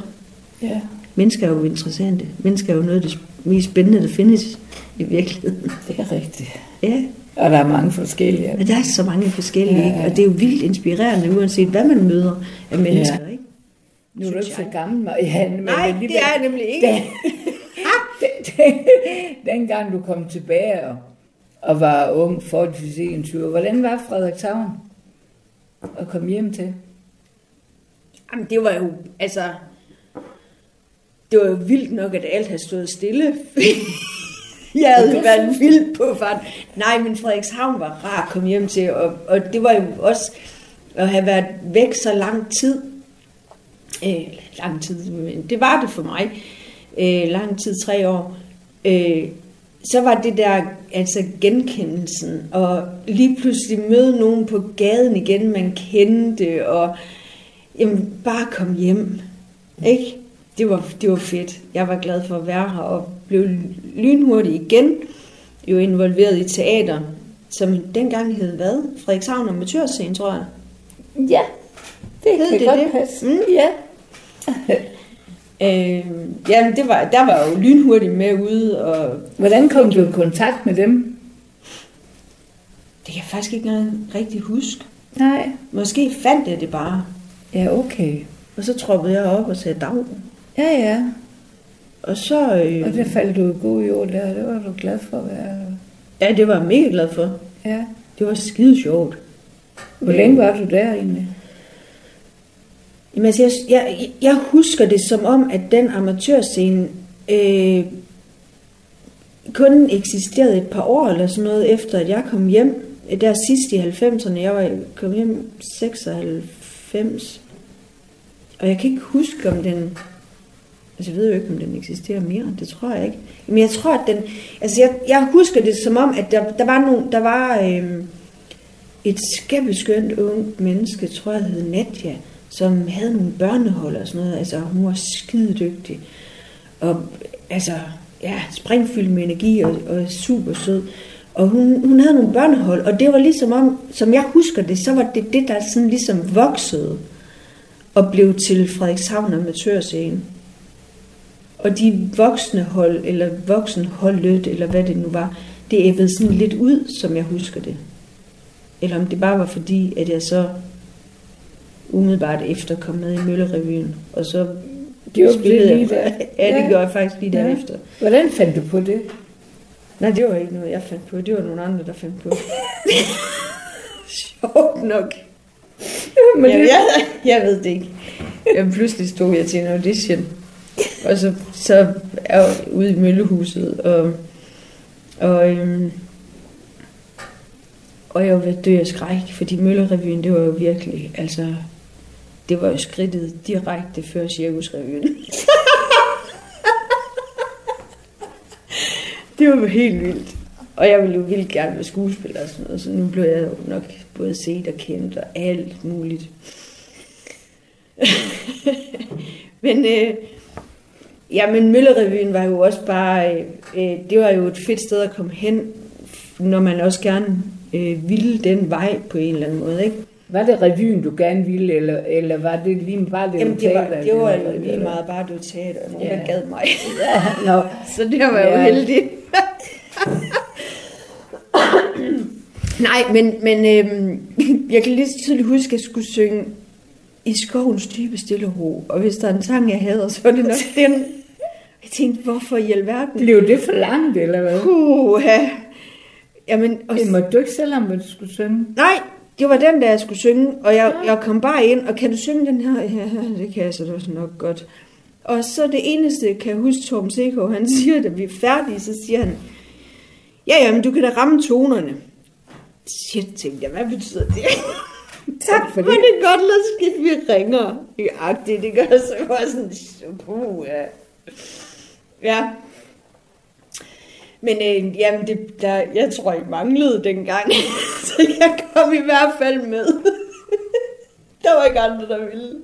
Ja. Mennesker er jo interessante. Mennesker er jo noget af det mest spændende, der findes i virkeligheden. Det er rigtigt. Ja. Og der er mange forskellige. Men der er så mange forskellige, Ja, ja, og det er jo vildt inspirerende, uanset hvad man møder af mennesker, Ja. ikke? Nu er du ikke så gammel, Marianne. men Nej, alligevel- det er jeg nemlig ikke. [LAUGHS] Den- den- Dengang du kom tilbage og, og var ung, forholdsvis 21, hvordan var Frederikshavn at komme hjem til? Jamen, det var jo, altså... Det var jo vildt nok, at alt havde stået stille. [LAUGHS] jeg havde det været vildt på fart. Nej, men Frederikshavn var rar at komme hjem til, og, og det var jo også at have været væk så lang tid. Øh, lang tid, men det var det for mig. Øh, lang tid, tre år. Øh, så var det der, altså genkendelsen, og lige pludselig møde nogen på gaden igen, man kendte, og jamen, bare kom hjem. Ikke? Det var, det var fedt. Jeg var glad for at være her, og blev lynhurtigt igen jo involveret i teater, som dengang hed hvad? Frederikshavn Amatørscene, tror jeg. Ja, det Hed kan det godt det? passe. Mm. Ja. [LAUGHS] Øh, jamen, det var, der var jeg jo lynhurtigt med ude, og Hvordan kom du i kontakt med dem? det kan jeg faktisk ikke engang rigtig huske. Nej. Måske fandt jeg det bare, Ja, okay. og så troppede jeg op og sagde dag. Ja, ja. Og så... Øh, Og det faldt du i god jord der. Det var du glad for at være. ja, det var jeg mega glad for. Ja. Det var skide sjovt. Hvor længe var du der egentlig? Jamen, altså, jeg, jeg, jeg husker det som om, at den amatørscene øh, kun eksisterede et par år eller sådan noget, efter at jeg kom hjem. Der sidst i 90'erne, jeg var kom hjem 96. Og jeg kan ikke huske, om den... Altså, jeg ved jo ikke, om den eksisterer mere. Det tror jeg ikke. Men jeg tror, at den... Altså, jeg, jeg husker det som om, at der, der var nogle... Der var... Øh, et skæbbeskønt ungt menneske, tror jeg hed Nadja, som havde nogle børnehold og sådan noget. Altså, hun var skide dygtig. Og altså, ja, springfyldt med energi og, og super sød. Og hun, hun havde nogle børnehold, og det var ligesom om, som jeg husker det, så var det det, der sådan ligesom voksede og blev til Frederikshavn Amatørscene. Og de voksne hold, eller voksenholdet, eller hvad det nu var, det æbbede sådan lidt ud, som jeg husker det. Eller om det bare var fordi, at jeg så umiddelbart efter kom med i Møllerevyen, og så Gjorde du det spillede lige der? [LAUGHS] Ja, det Ja. gjorde jeg faktisk lige Ja. derefter. Hvordan fandt du på det? Nej, det var ikke noget, jeg fandt på. Det var nogle andre, der fandt på. [LAUGHS] Sjovt nok. Men jeg, jeg, jeg ved det ikke. Jeg pludselig stod jeg til en audition. Og så, så er jeg ude i Møllehuset, og, og, øhm, og jeg var ved at dø af skræk, fordi Møllerevyen, det var jo virkelig, altså, det var jo skridtet direkte før Cirkusrevyen. [LAUGHS] det var jo helt vildt. Og jeg ville jo vildt gerne være skuespiller og sådan noget, så nu blev jeg jo nok både set og kendt og alt muligt. [LAUGHS] men øh, ja, men Møllerevyen var jo også bare, øh, øh, det var jo et fedt sted at komme hen, når man også gerne øh, ville den vej på en eller anden måde, ikke? var det revyen, du gerne ville, eller, eller var det lige bare det, Jamen, det var, talte, det var eller- jo lige eller- meget bare, det var teater, og nogen, Ja. der gad mig. [LAUGHS] Ja, nå. [LAUGHS] Så det var jo Ja. heldig. [LAUGHS] Nej, men, men øhm, jeg kan lige så tydeligt huske, at jeg skulle synge i skovens dybe stille ro. Og hvis der er en sang, jeg hader, så er det nok den. Jeg tænkte, hvorfor i alverden? Blev det for langt, eller hvad? Puha. Jamen, og, Det må du ikke selv om, hvad du skulle synge. nej, det var den, der jeg skulle synge, og jeg, jeg kom bare ind, og kan du synge den her? Ja, det kan jeg, så det var nok godt. Og så det eneste, kan jeg huske, Torben Seko, han [LAUGHS] siger, da vi er færdige, så siger han, ja, ja, men du kan da ramme tonerne. Shit, tænkte jeg, hvad betyder det? [LAUGHS] tak for [LAUGHS] det. Men det er godt, lad skidt, vi ringer. Ja, det, det gør så bare sådan, puh, ja. Ja. Men øh, jamen, det, der, jeg tror, I manglede dengang. [LAUGHS] så jeg kom i hvert fald med. [LAUGHS] der var ikke andre, der ville.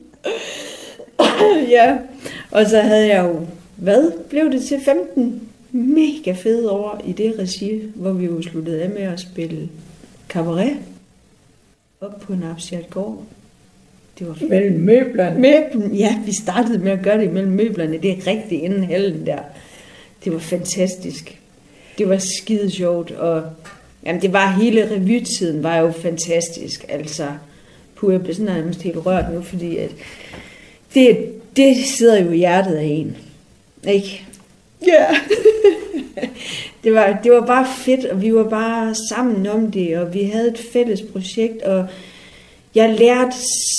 [CLEARS THROAT] ja, og så havde jeg jo, hvad blev det til 15 mega fede år i det regi, hvor vi jo sluttede af med at spille cabaret op på Napsjert Gård. Det var mellem møblerne. Møblen, ja, vi startede med at gøre det mellem møblerne. Det er rigtigt inden hallen der. Det var fantastisk. Det var skide sjovt, og jamen, det var hele revytiden var jo fantastisk. Altså, puh, jeg bliver sådan nærmest helt rørt nu, fordi at det, det sidder jo i hjertet af en. Ikke? Ja. Yeah. [LAUGHS] det, var, det var bare fedt, og vi var bare sammen om det, og vi havde et fælles projekt, og jeg lærte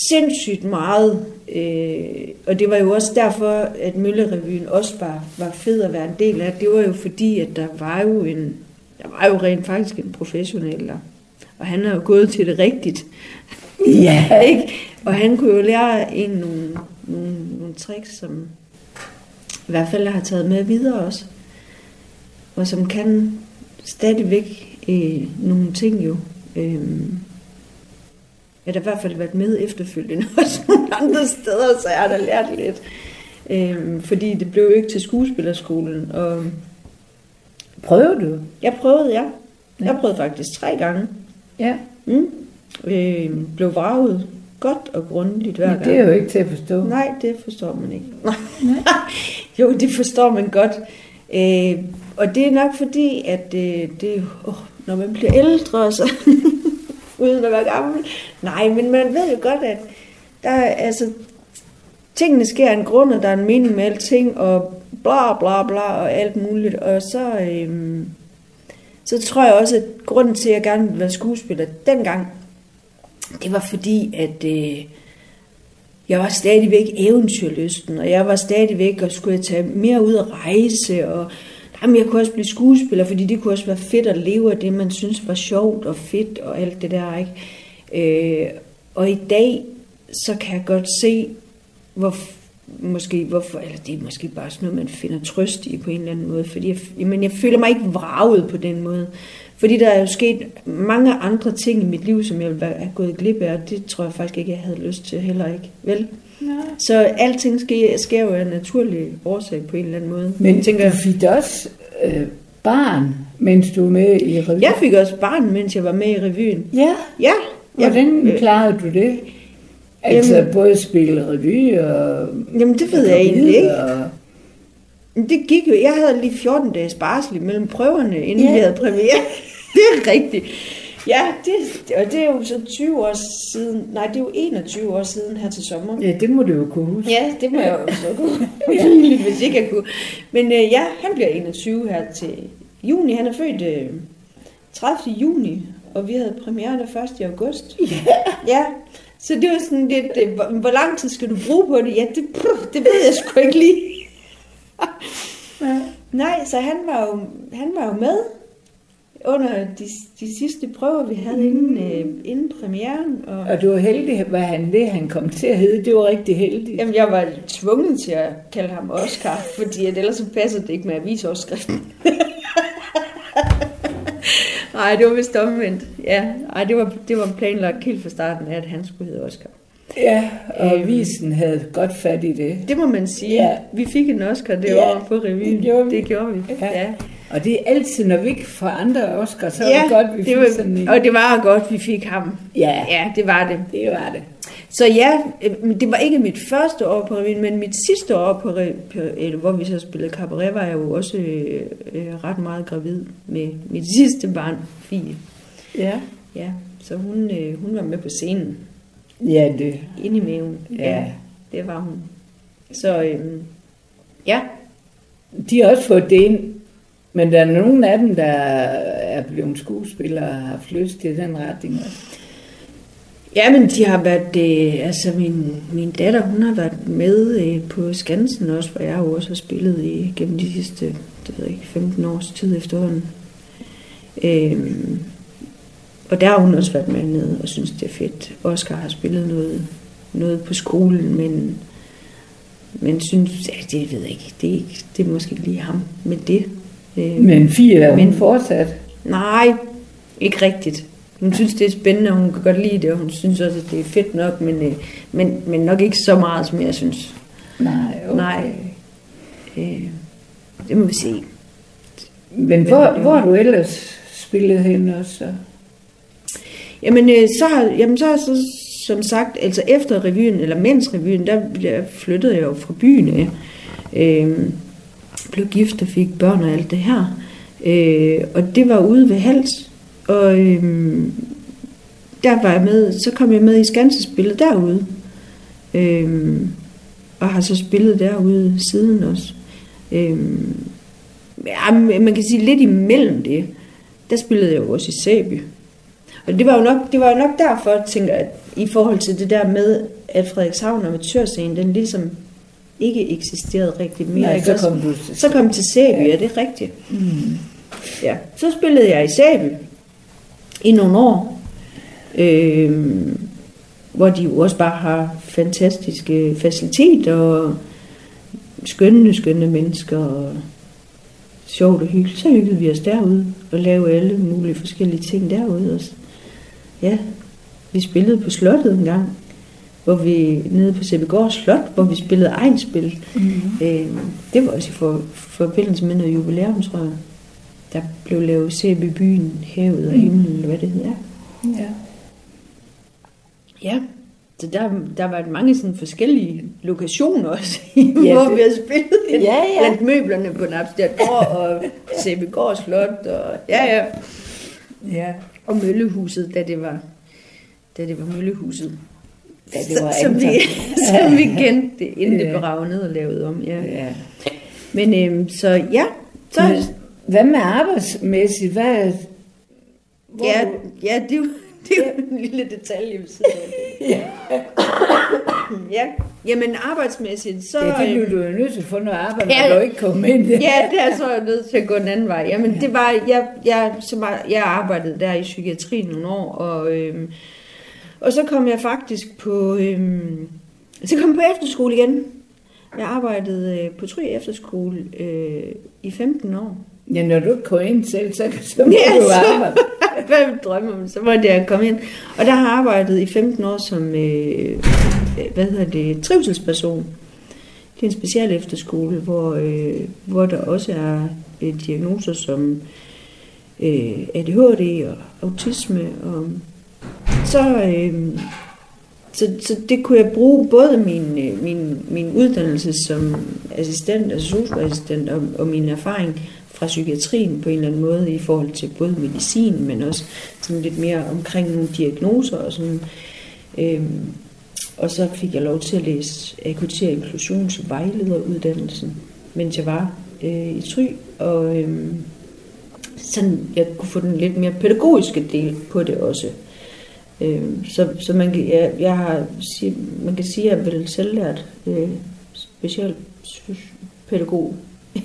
sindssygt meget, øh, og det var jo også derfor, at Møllerevyen også var, var fed at være en del af. Det var jo fordi, at der var jo en, der var jo rent faktisk en professionel der, og han er jo gået til det rigtigt. [LAUGHS] Ja. [LAUGHS] ikke? Og han kunne jo lære en nogle, nogle, nogle tricks, som i hvert fald har taget med videre også, og som kan stadigvæk øh, nogle ting jo. Øh, jeg har i hvert fald været med efterfølgende [LAUGHS] også nogle andre steder, så jeg har da lært lidt. Øhm, fordi det blev jo ikke til skuespillerskolen. Og prøvede du? Jeg prøvede, ja. Jeg prøvede faktisk tre gange. Ja. Mm. Øhm, blev vraget godt og grundigt hver gang. det er jo ikke til at forstå. Nej, det forstår man ikke. [LAUGHS] jo, det forstår man godt. Øh, og det er nok fordi, at øh, det, oh, når man bliver ældre, så [LAUGHS] uden at være gammel. Nej, men man ved jo godt, at der, altså, tingene sker af en grund, og der er en mening med alting, og bla bla bla og alt muligt. Og så, øhm, så tror jeg også, at grunden til, at jeg gerne ville være skuespiller dengang, det var fordi, at øh, jeg var stadigvæk eventyrlysten, og jeg var stadigvæk og skulle tage mere ud at rejse, og Jamen, jeg kunne også blive skuespiller, fordi det kunne også være fedt at leve af det, man synes var sjovt og fedt og alt det der, ikke? Øh, og i dag, så kan jeg godt se, hvor, måske, hvorfor, eller det er måske bare sådan noget, man finder trøst i på en eller anden måde, fordi jeg, men jeg føler mig ikke vraget på den måde. Fordi der er jo sket mange andre ting i mit liv, som jeg ville have gået glip af, og det tror jeg faktisk ikke, jeg havde lyst til heller ikke. Vel? Ja. Så alting sker, sker jo af en naturlig årsag på en eller anden måde. Men tænker, du fik også øh, barn, mens du var med i revyen? Jeg fik også barn, mens jeg var med i revyen. Ja? Ja. Hvordan jeg, klarede du det? Altså jamen, både spille revy og... Jamen det ved jeg egentlig ikke. Og... Det gik jo. Jeg havde lige 14 dages barsel mellem prøverne, inden ja. vi havde premiere. Det er rigtigt. Ja, det, og det er jo så 20 år siden, nej, det er jo 21 år siden her til sommer. Ja, det må du jo kunne huske. Ja, det må jeg jo så kunne. [LAUGHS] ja. hvis ikke jeg kunne. Men øh, ja, han bliver 21 her til juni. Han er født øh, 30. juni, og vi havde premiere den 1. august. Ja. ja. Så det var sådan lidt, øh, hvor, lang tid skal du bruge på det? Ja, det, det ved jeg sgu ikke lige. ja. Nej, så han var jo, han var jo med under de, de sidste prøver, vi havde mm. inden, øh, inden premieren. Og, og du var heldig, hvad han det, han kom til at hedde. Det var rigtig heldigt. Jamen, jeg var tvunget til at kalde ham Oscar, [LAUGHS] fordi at ellers så passer det ikke med avisoverskriften. Nej, [LAUGHS] det var vist omvendt. Ja, Ej, det var, det var planlagt helt fra starten af, at han skulle hedde Oscar. Ja, og øhm, avisen havde godt fat i det. Det må man sige. Ja. Vi fik en Oscar det ja, år på revyen. Det gjorde vi. Det gjorde vi. Ja. ja. Og det er altid, når vi ikke får andre Oscar, så ja, er det godt, vi fik var, sådan en. Og det var godt, vi fik ham. Ja. Ja, det var det. Det var det. Så ja, øh, det var ikke mit første år på revyen, men mit sidste år på, eller, hvor vi så spillede cabaret, var jeg jo også øh, øh, ret meget gravid med mit sidste barn, Fie. Ja. Ja, så hun, øh, hun var med på scenen. Ja, det. Inde i maven. Ja. ja det var hun. Så øh, ja. De har også fået det ind men der er nogle af dem, der er blevet skuespillere og har haft lyst til den retning. Ja, men de har været, øh, altså min, min datter, hun har været med øh, på Skansen også, hvor jeg jo også har spillet i gennem de sidste, det ved jeg ikke, 15 års tid efterhånden. Øh, og der har hun også været med nede og synes, det er fedt. Oscar har spillet noget, noget på skolen, men, men synes, ja, det ved jeg ikke, det er, ikke, det er måske ikke lige ham med det. Øh, men fire er hun fortsat? Nej, ikke rigtigt. Hun synes, det er spændende, og hun kan godt lide det, og hun synes også, at det er fedt nok, men, øh, men, men nok ikke så meget, som jeg synes. Nej, okay. Nej. Øh, det må vi se. Men hvor, hvor har du ellers spillet hen også? Jamen, øh, så har, jamen, så så, som sagt, altså efter revyen, eller mens revyen, der, der flyttede jeg jo fra byen af. Øh, blev gift og fik børn og alt det her. Øh, og det var ude ved Hals. Og øh, der var jeg med, så kom jeg med i Skansespillet derude. Øh, og har så spillet derude siden også. Øh, ja, man kan sige lidt imellem det, der spillede jeg jo også i Sæby. Og det var jo nok, det var jo nok derfor, tænker jeg, i forhold til det der med, at Frederikshavn Amatørscene, den ligesom ikke eksisterede rigtig mere. Nej, så kom du til Så kom til Sæby, ja. ja, det er rigtigt. Mm. Ja, så spillede jeg i Sæby i nogle år, øh, hvor de jo også bare har fantastiske faciliteter og skønne, skønne mennesker og sjovt og hyggeligt. Så hyggede vi os derude og lavede alle mulige forskellige ting derude også. Ja, vi spillede på slottet en gang, hvor vi nede på Sæbegård Slot, hvor vi spillede egenspil. Mm-hmm. Øh, det var også i for, forbindelse med noget jubilæum, tror jeg. Der blev lavet Sæby byen, havet og mm. himlen, eller hvad det hedder. Ja. Ja, så der, der var mange sådan forskellige lokationer også, [LAUGHS] ja, hvor vi har spillet ja, ja. blandt møblerne på Napsted Gård og Sæbegård Slot. Og, ja, ja. ja. Og Møllehuset, da det var, da det var Møllehuset. Ja, det var som, vi, [LAUGHS] som vi [LAUGHS] kendte det, inden ja. det blev og lavet om. Ja. ja. Men øhm, så ja. Så, Men, hvad med arbejdsmæssigt? Hvad, hvor ja, ja, det er [LAUGHS] det er en lille detalje ved siden af det. ja. ja, jamen arbejdsmæssigt, så... Ja, det blev du jo nødt til at få noget arbejde, ja, når du ikke kom ind. ja, det er så nødt til at gå den anden vej. Jamen, ja. det var, jeg, jeg, så var, jeg arbejdede der i psykiatrien nogle år, og, øhm, og så kom jeg faktisk på, øhm, så kom jeg på efterskole igen. Jeg arbejdede øh, på Try Efterskole øh, i 15 år. Ja, når du ikke ind selv, så, så må ja, du arbejde. [LAUGHS] hvad drømmer om, så måtte jeg komme ind. Og der har jeg arbejdet i 15 år som, øh, hvad hedder det, trivselsperson. Det er en special efterskole, hvor, øh, hvor der også er øh, diagnoser som øh, ADHD og autisme. Og så, øh, så, så det kunne jeg bruge både min, øh, min, min uddannelse som assistent, altså socialassistent og, og min erfaring fra psykiatrien på en eller anden måde i forhold til både medicin, men også sådan lidt mere omkring nogle diagnoser og sådan. Øhm, og så fik jeg lov til at læse AKT inklusionsvejlederuddannelsen, mens jeg var øh, i Try, og øhm, sådan jeg kunne få den lidt mere pædagogiske del på det også. Øhm, så så man, kan, jeg, jeg har, man kan sige, at jeg er vel selvlært øh, specialpædagog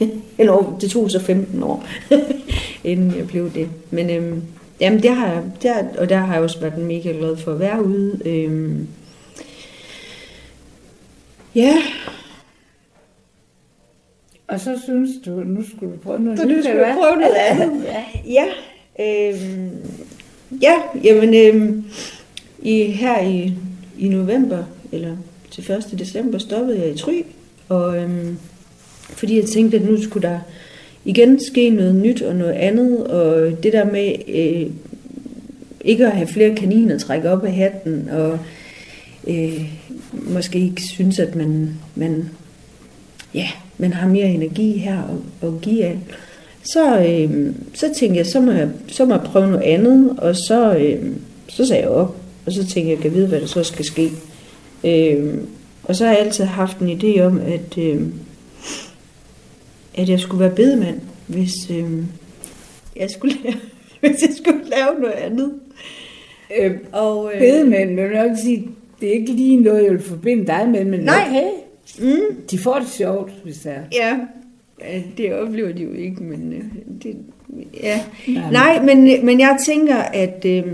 [LAUGHS] Eller det tog så 15 år, [LAUGHS] inden jeg blev det. Men øhm, jamen, det har jeg, der, og der har jeg også været mega glad for at være ude. Øhm, ja. Og så synes du, nu skulle du prøve noget nyt, eller hvad? prøve noget andet. [LAUGHS] ja. ja. Øhm, ja, jamen, øh, i, her i, i november, eller til 1. december, stoppede jeg i Try, og øh, fordi jeg tænkte, at nu skulle der igen ske noget nyt og noget andet, og det der med øh, ikke at have flere kaniner trække op af hatten, og øh, måske ikke synes, at man, man, ja, man har mere energi her og, og give af. Så, øh, så tænkte jeg, så må jeg, så må jeg prøve noget andet, og så, øh, så sagde jeg op, og så tænkte jeg, jeg kan vide, hvad der så skal ske. Øh, og så har jeg altid haft en idé om, at øh, at jeg skulle være bedemand, hvis, øh, jeg skulle lave, [LAUGHS] hvis jeg skulle lave noget andet. Øh, og, øh, bedemænd, men jeg vil sige, det er ikke lige noget, jeg vil forbinde dig med, men nej. okay. Mm. De får det sjovt, hvis det er. Ja det oplever de jo ikke, men øh, det, ja. Nej, nej men, men jeg tænker, at øh,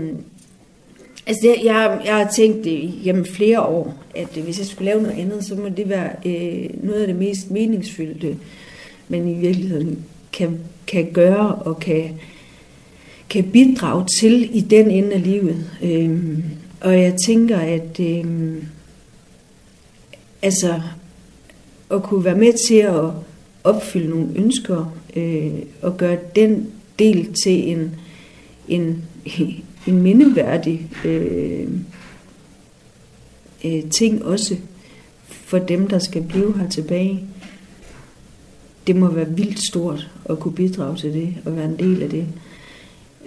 altså det, jeg, jeg har tænkt det gennem flere år, at øh, hvis jeg skulle lave noget andet, så må det være øh, noget af det mest meningsfyldte, man i virkeligheden kan, kan gøre og kan, kan bidrage til i den ende af livet. Øh, og jeg tænker, at øh, altså at kunne være med til at opfylde nogle ønsker øh, og gøre den del til en, en, [LAUGHS] en mindeværdig øh, øh, ting også for dem, der skal blive her tilbage. Det må være vildt stort at kunne bidrage til det og være en del af det.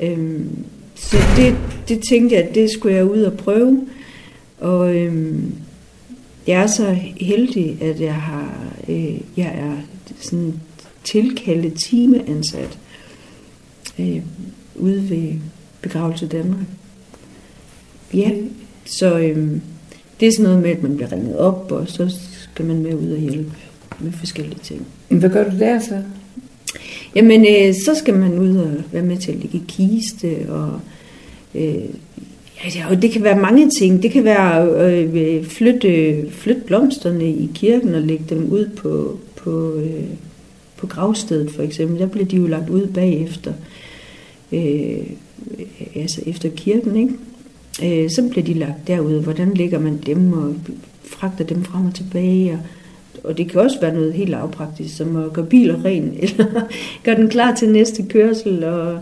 Øhm, så det, det tænkte jeg, at det skulle jeg ud og prøve. Og øhm, jeg er så heldig, at jeg har, øh, jeg er sådan tilkaldet timeansat øh, ude ved Begravelse Danmark. Ja, så øh, det er sådan noget med, at man bliver ringet op, og så skal man med ud og hjælpe med forskellige ting. Hvad gør du der så? Jamen, øh, så skal man ud og være med til at ligge i kiste, og øh, ja, og det kan være mange ting. Det kan være øh, flytte, flytte blomsterne i kirken og lægge dem ud på, på, øh, på gravstedet for eksempel. Der bliver de jo lagt ud bagefter, øh, altså efter kirken, ikke? Øh, så bliver de lagt derude. Hvordan lægger man dem og fragter dem frem og tilbage og og det kan også være noget helt lavpraktisk, som at gøre biler ren, [LAUGHS] eller gøre den klar til næste kørsel, og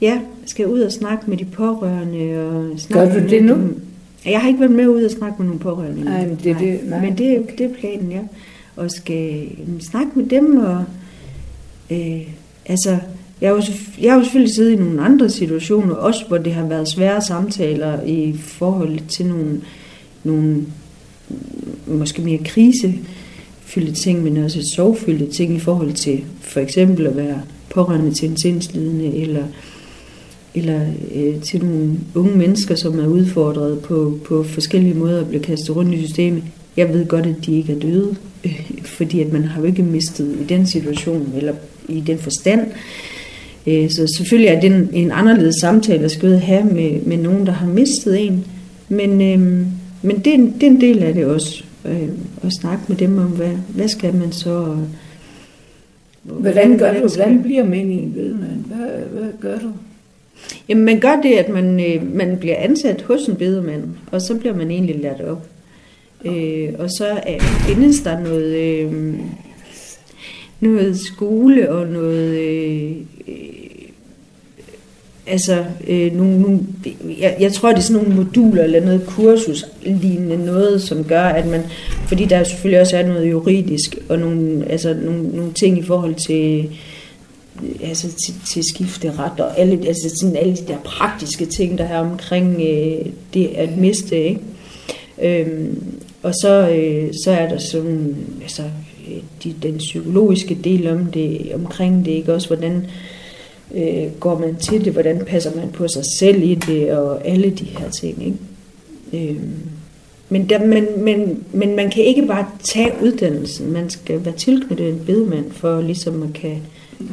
ja, skal ud og snakke med de pårørende. Og snakke gør du det nu? Dem. Jeg har ikke været med ud og snakke med nogle pårørende. Nej, men det, er det, nej. Men det, det er planen, ja. Og skal mm, snakke med dem, og øh, altså, jeg har, jo, jeg har jo selvfølgelig siddet i nogle andre situationer, også hvor det har været svære samtaler i forhold til nogle, nogle mm, måske mere krisefyldte ting, men også sorgfyldte ting i forhold til for eksempel at være pårørende til en sindslidende, eller, eller øh, til nogle unge mennesker, som er udfordret på, på forskellige måder at blive kastet rundt i systemet. Jeg ved godt, at de ikke er døde, øh, fordi at man har jo ikke mistet i den situation, eller i den forstand. Øh, så selvfølgelig er det en, en anderledes samtale at skulle have med, med nogen, der har mistet en. Men, øh, men det, er en, det er en del af det også, øh, at snakke med dem om, hvad, hvad skal man så... Og, hvordan gør du? Hvordan bliver meningen ved man? Hvad, hvad gør du? Jamen man gør det, at man, øh, man bliver ansat hos en bedemand, og så bliver man egentlig lært op. Øh, og så øh, findes der noget, øh, noget skole og noget øh, altså øh, nogle, nogle, jeg, jeg tror det er sådan nogle moduler eller noget kursus lignende noget, som gør, at man, fordi der selvfølgelig også er noget juridisk og nogle, altså nogle, nogle ting i forhold til øh, altså til, til ret og alle, altså sådan alle de der praktiske ting, der er omkring øh, det at miste, ikke? Øhm, og så, øh, så er der sådan, altså øh, de, den psykologiske del om det, omkring det, ikke også, hvordan øh, går man til det, hvordan passer man på sig selv i det, og alle de her ting. Ikke? Øh, men, der, men, men, men man kan ikke bare tage uddannelsen, man skal være tilknyttet en bedemand, for ligesom man kan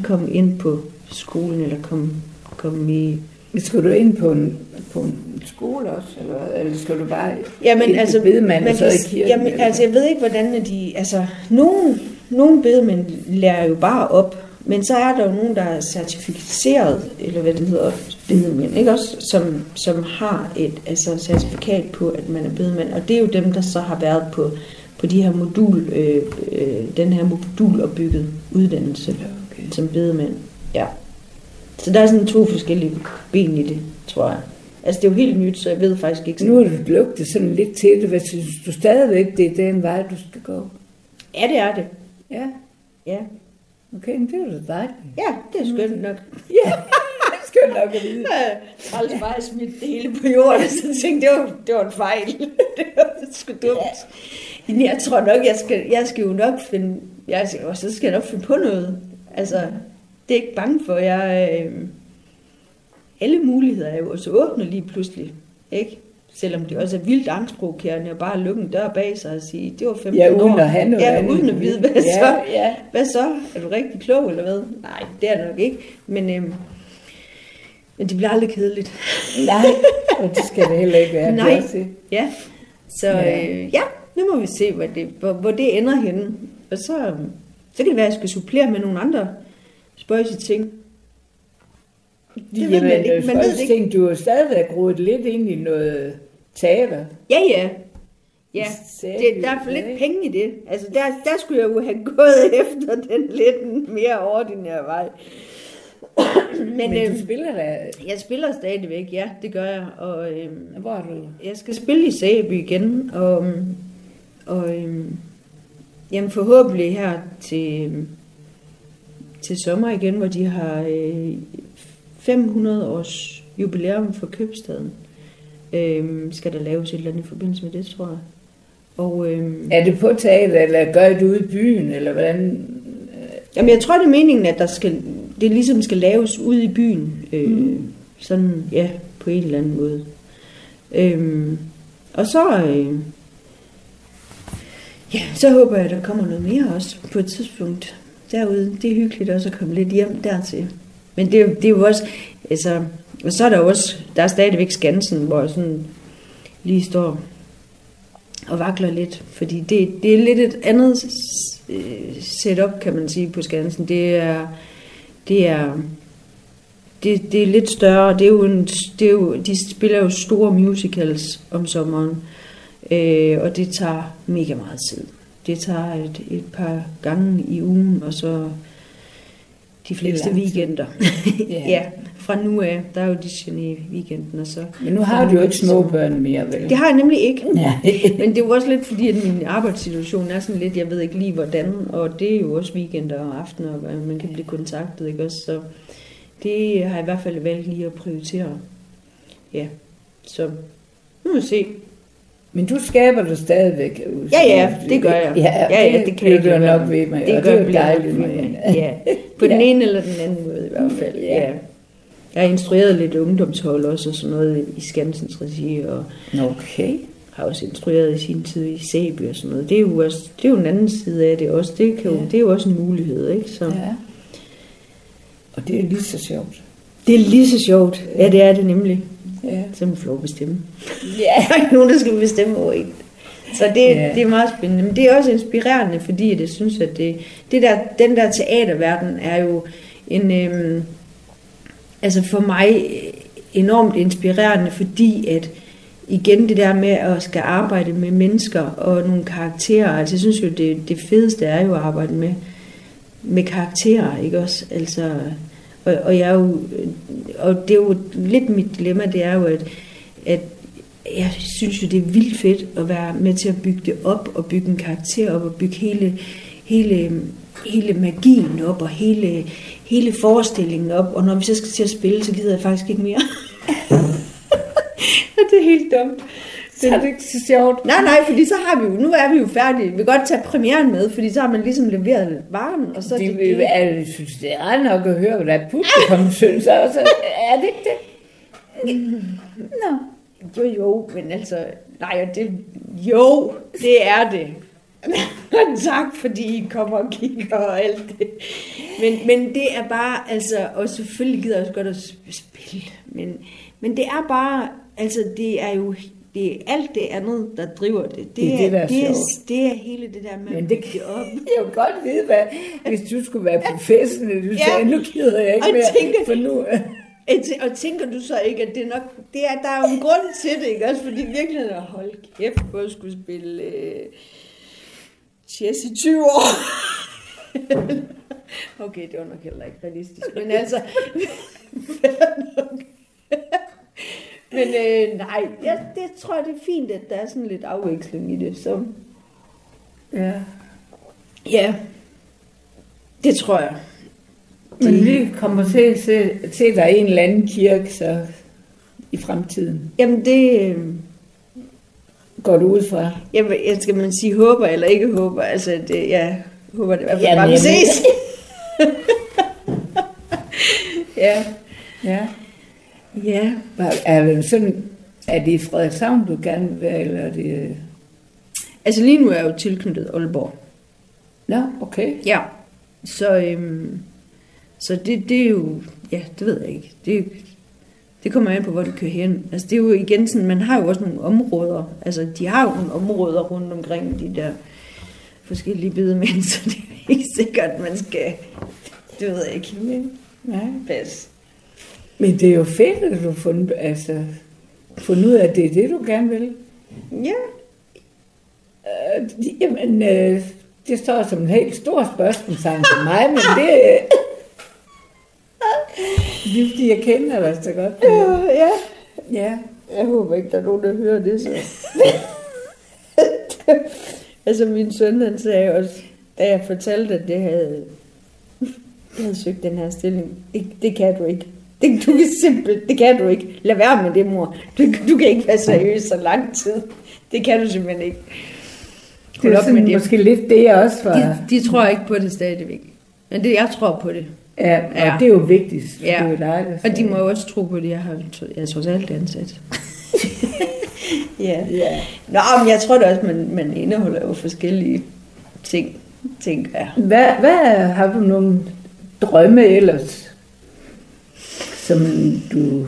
komme ind på skolen, eller komme, komme i... Skal du ind på en, på en skole også, eller, eller skal du bare jamen, ind altså, bedemand, og så i kirken? Jamen, eller? altså, jeg ved ikke, hvordan de... Altså, nogen, nogen bedemænd lærer jo bare op, men så er der jo nogen, der er certificeret, eller hvad det hedder, bedemand, ikke også, som, som har et altså, certifikat på, at man er bedemand. Og det er jo dem, der så har været på, på de her modul, øh, øh, den her modulopbygget uddannelse okay. som bedemand. Ja. Så der er sådan to forskellige ben i det, tror jeg. Altså det er jo helt nyt, så jeg ved faktisk ikke. Nu har du lugtet sådan lidt til det. Hvad synes du stadigvæk, det er den vej, du skal gå? Ja, det er det. Ja. Ja. Okay, men det er jo dejligt. Ja, det er skønt nok. [LAUGHS] Ja, det er skønt nok at vide. Ja, altså bare smidt det hele på jorden, så tænkte det var, det var en fejl. [LAUGHS] det var sgu dumt. Ja. Jeg tror nok, jeg skal, jeg skal jo nok finde, jeg skal, så skal jeg nok finde på noget. Altså, det er ikke bange for. Jeg, øh, alle muligheder er jo også åbne lige pludselig, ikke? Selvom det også er vildt angstprovokerende at bare lukke en dør bag sig og sige, det var 15 Ja, uden år. at have noget Ja, andet. uden at vide, hvad Ja, så? ja. Hvad så? Er du rigtig klog eller hvad? Nej, det er det nok ikke. Men, øhm, men det bliver aldrig kedeligt. Nej, og det skal det heller ikke være. Nej. Ja, så Ja. øh, ja nu må vi se, hvor det, hvor, hvor det ender henne. Og så, så kan det være, at jeg skal supplere med nogle andre spøjse ting. Det ved Jamen, man ikke. Man ved ikke. Ting, du har stadigvæk rodet lidt ind i noget teater. Ja, ja. Ja, det, der er for lidt penge i det. Altså, der, der skulle jeg jo have [LAUGHS] gået efter den lidt mere ordinære vej. [COUGHS] Men, Men, du øh, spiller da... jeg spiller stadigvæk, ja, det gør jeg. Og øh, Hvor er du? jeg skal spille i Sæby igen, og, og øh, jamen forhåbentlig her til, til sommer igen, hvor de har øh, 500 års jubilæum for købstaden. Øh, skal der laves et eller andet i forbindelse med det, tror jeg. Og, øh, Er det på teater, eller gør I det ude i byen, eller hvordan? Jamen, jeg tror, det er meningen, at der skal, det ligesom skal laves ude i byen. Øh, mm. Sådan, ja, på en eller anden måde. Øhm, og så, øh, ja, så håber jeg, at der kommer noget mere også på et tidspunkt derude. Det er hyggeligt også at komme lidt hjem dertil. Men det, det er jo også, altså, og så er der også, der er stadigvæk Skansen, hvor jeg sådan lige står og vakler lidt, fordi det, det er lidt et andet øh, setup, kan man sige, på Skansen. Det er, det er, det, det er lidt større. Det er jo en, det er jo, de spiller jo store musicals om sommeren, øh, og det tager mega meget tid. Det tager et, et par gange i ugen, og så de fleste lang tid. weekender. [LAUGHS] Ja. ja, fra nu af, der er jo audition i weekenden, og så... Men nu har du jo ikke små børn mere, vel? Det har jeg nemlig ikke. [LAUGHS] Men det er jo også lidt fordi, at min arbejdssituation er sådan lidt, jeg ved ikke lige hvordan, og det er jo også weekender og aftener, og man kan blive kontaktet, ikke også? Så det har jeg i hvert fald valgt lige at prioritere. Ja, så nu må vi se. Men du skaber det stadigvæk. Ja, ja, det gør jeg. Ja, ja, ja det kan bliver jeg nok ved med. Det og gør det er dejligt. med. Ja, på den Ja. ene eller den anden måde i hvert fald. Ja. Ja. Jeg har instrueret lidt ungdomshold også og sådan noget i Skansens regi, og Okay. har også instrueret i sin tid i Sæby og sådan noget. Det er jo, også, det er jo en anden side af det også. Det, kan jo, Ja. det er jo også en mulighed, ikke? Så. Ja. Og det er lige så sjovt. Det er lige så sjovt. Ja, det er det nemlig. Ja. Så man får lov at bestemme. Ja. [LAUGHS] Der er ikke nogen, der skal bestemme over en. Så det, Ja. det er meget spændende. Men det er også inspirerende, fordi det synes, at det, det der, den der teaterverden er jo en, øhm, altså for mig enormt inspirerende, fordi at igen det der med at skal arbejde med mennesker og nogle karakterer, altså jeg synes jo, det, det fedeste er jo at arbejde med, med karakterer, ikke også? Altså, og, og, jeg er jo, og det er jo lidt mit dilemma, det er jo, at, at jeg synes jo, det er vildt fedt at være med til at bygge det op, og bygge en karakter op, og bygge hele, hele, hele magien op, og hele, hele forestillingen op, og når vi så skal til at spille, så gider jeg faktisk ikke mere. [LAUGHS] det er helt dumt. Så er det ikke så sjovt. Nej, nej, fordi så har vi jo, nu er vi jo færdige. Vi kan godt tage premieren med, fordi så har man ligesom leveret varen, og så Det, det, det, er, jeg synes, det er nok at høre, hvad publikum synes også. Er det ikke det? Nå. Jo, jo, men altså, nej, og det, jo, det er det. tak, fordi I kommer og kigger og alt det. Men, men det er bare, altså, og selvfølgelig gider jeg også godt at sp- spille, men, men det er bare, altså, det er jo det er alt det andet, der driver det. Det er det, der er det, er, det er hele det der med Men at det det op. [LAUGHS] Jeg vil godt vide, hvad, hvis du skulle være professionel, du Ja. sagde, nu gider jeg ikke Og mere, tænker- for nu... [LAUGHS] Og tæ- Og tænker du så ikke, at det er nok, det er, der er jo en grund til det, ikke også? Fordi virkelig at holde kæft at skulle spille øh, chess i 20 år. [LAUGHS] okay, det var nok heller ikke realistisk, men altså. Men øh, nej, ja, det tror jeg, det er fint, at der er sådan lidt afveksling i det, så Ja. ja, det tror jeg. Men vi kommer til at se, se dig i en eller anden kirke, så i fremtiden. Jamen det, øh, Går du ud fra? Jeg, jeg skal man sige håber eller ikke håber. Altså, det, jeg håber det i hvert fald bare, ses. [LAUGHS] ja. Ja. Ja. Er, det sådan, er det i Frederikshavn, du gerne vil være, eller er det... Altså lige nu er jeg jo tilknyttet Aalborg. Nå, okay. Ja. Så, øhm, så det, det er jo, ja, det ved jeg ikke. Det, det kommer an på, hvor du kører hen. Altså det er jo igen sådan, man har jo også nogle områder. Altså de har jo nogle områder rundt omkring de der forskellige bedemænd, så [LAUGHS] det er ikke sikkert, man skal, det ved jeg ikke. Men, Nej. pas. Men det er jo fedt, at du har fundet, altså, fundet ud af, at det er det, du gerne vil. Ja, Øh, jamen, øh, det står som en helt stor spørgsmålstegn for mig, men det, det er fordi, jeg kender dig så godt. ja. Ja. Jeg håber ikke, der er nogen, der hører det så. altså min søn, han sagde også, da jeg fortalte, at det havde, jeg havde søgt den her stilling, det, det kan du ikke. Det, du kan simpelthen, det kan du ikke. Lad være med det, mor. Du, du kan ikke være seriøs så lang tid. Det kan du simpelthen ikke. Det Hold er op sådan, med det. måske lidt det, jeg også var. De, de tror ikke på det stadigvæk. Men det, jeg tror på det. Ja, og Ja. det er jo vigtigst. Ja. Det er jo dig, der Og de må jo også tro på det, jeg har jeg er trods alt ansat. [LAUGHS] ja. Ja. Nå, men jeg tror da også, man, man indeholder jo forskellige ting, tænker jeg. Hvad, hvad har du nogle drømme ellers, som du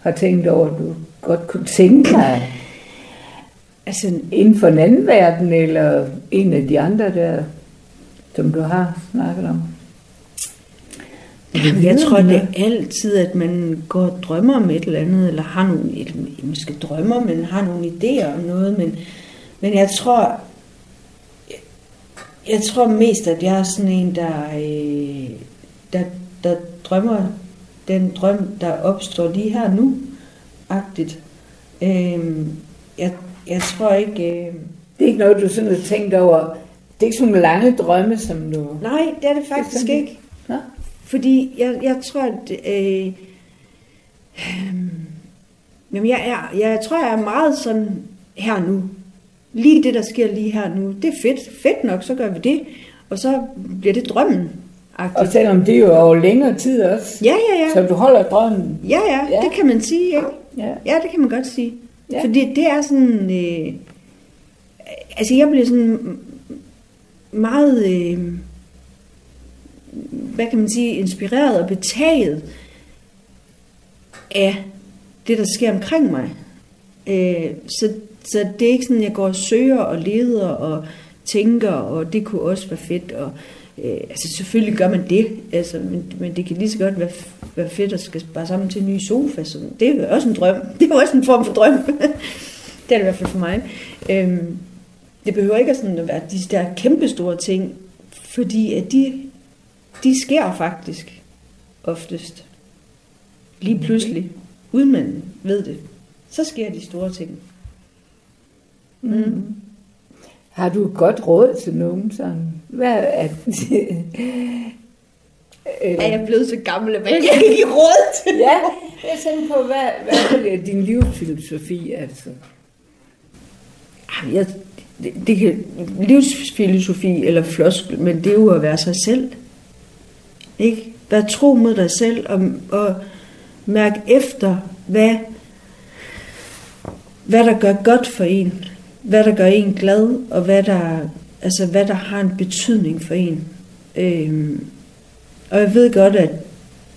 har tænkt over, du godt kunne tænke dig? Altså, inden for en anden verden, eller en af de andre der, som du har snakket om? jamen, jeg tror, det er altid, at man går og drømmer om et eller andet, eller har nogle, eller måske drømmer, men har nogle idéer om noget, men, men jeg tror, jeg, jeg tror mest, at jeg er sådan en, der, øh, der, der drømmer den drøm, der opstår lige her nu, agtigt. Øhm, jeg, jeg tror ikke... Øh, Det er ikke noget, du sådan har tænkt over. Det er ikke sådan nogle lange drømme, som du... nej, det er det faktisk sådan- ikke. Nå? Fordi jeg, jeg tror, at... Øh, øh, jamen jeg, er, jeg tror, jeg er meget sådan her nu. Lige det, der sker lige her nu. Det er fedt. Fedt nok, så gør vi det. Og så bliver det drømmen. Og selvom det er jo over længere tid også. Ja, ja, ja. Så du holder drømmen. Ja, ja, Ja. det kan man sige, ikke? Ja. Ja, det kan man godt sige. Ja. Fordi det er sådan... Øh, altså, jeg bliver sådan meget... Øh, hvad kan man sige? Inspireret og betaget af det, der sker omkring mig. Øh, så, så det er ikke sådan, jeg går og søger og leder og tænker, og det kunne også være fedt. Og, øh, altså selvfølgelig gør man det, altså, men, men det kan lige så godt være, være fedt at skal spare sammen til en ny sofa. Så det er jo også en drøm. [LAUGHS] Det er jo også en form for drøm. [LAUGHS] det er det i hvert fald for mig. Øhm, det behøver ikke at, sådan at være de der kæmpe store ting, fordi at de, de sker faktisk oftest. Lige pludselig, uden man ved det, så sker de store ting. Mm. Har du et godt råd til nogen sådan? Hvad er [LAUGHS] Er jeg blevet så gammel, at jeg ikke kan [LAUGHS] give råd til Ja, jeg tænker på, hvad, hvad er din livsfilosofi, altså? Jeg, det, det kan, livsfilosofi eller floskel, men det er jo at være sig selv. Ikke? Vær tro mod dig selv og, og mærk efter, hvad, hvad der gør godt for en. Hvad der gør en glad, og hvad der, altså, hvad der har en betydning for en. Øhm, og jeg ved godt, at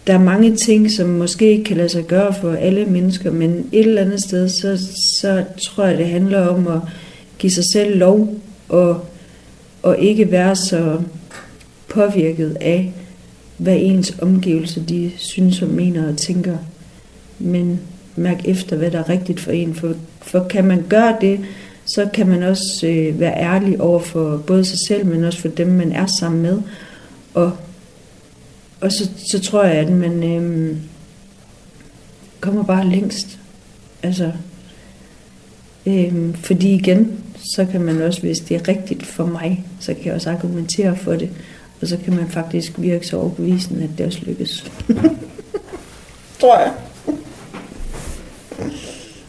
der er mange ting, som måske ikke kan lade sig gøre for alle mennesker, men et eller andet sted, så, så tror jeg, det handler om at give sig selv lov og, og ikke være så påvirket af, hvad ens omgivelser de synes og mener og tænker. Men mærk efter, hvad der er rigtigt for en. For, for kan man gøre det, så kan man også øh, være ærlig over for både sig selv, men også for dem, man er sammen med. Og, og så, så tror jeg, at man øh, kommer bare længst. Altså, øh, fordi igen, så kan man også, hvis det er rigtigt for mig, så kan jeg også argumentere for det. Og så kan man faktisk virke så overbevisende, at det også lykkes. [LAUGHS] tror jeg.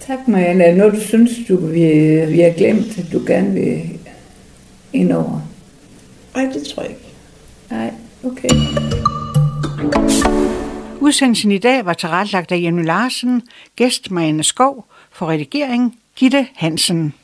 Tak, Marianne. Er noget, du synes, du, vi, vi har glemt, at du gerne vil ind over? Nej, det tror jeg ikke. Nej, okay. Udsendelsen i dag var tilrettelagt af Jenny Larsen, gæst Marianne Skov, for redigering Gitte Hansen.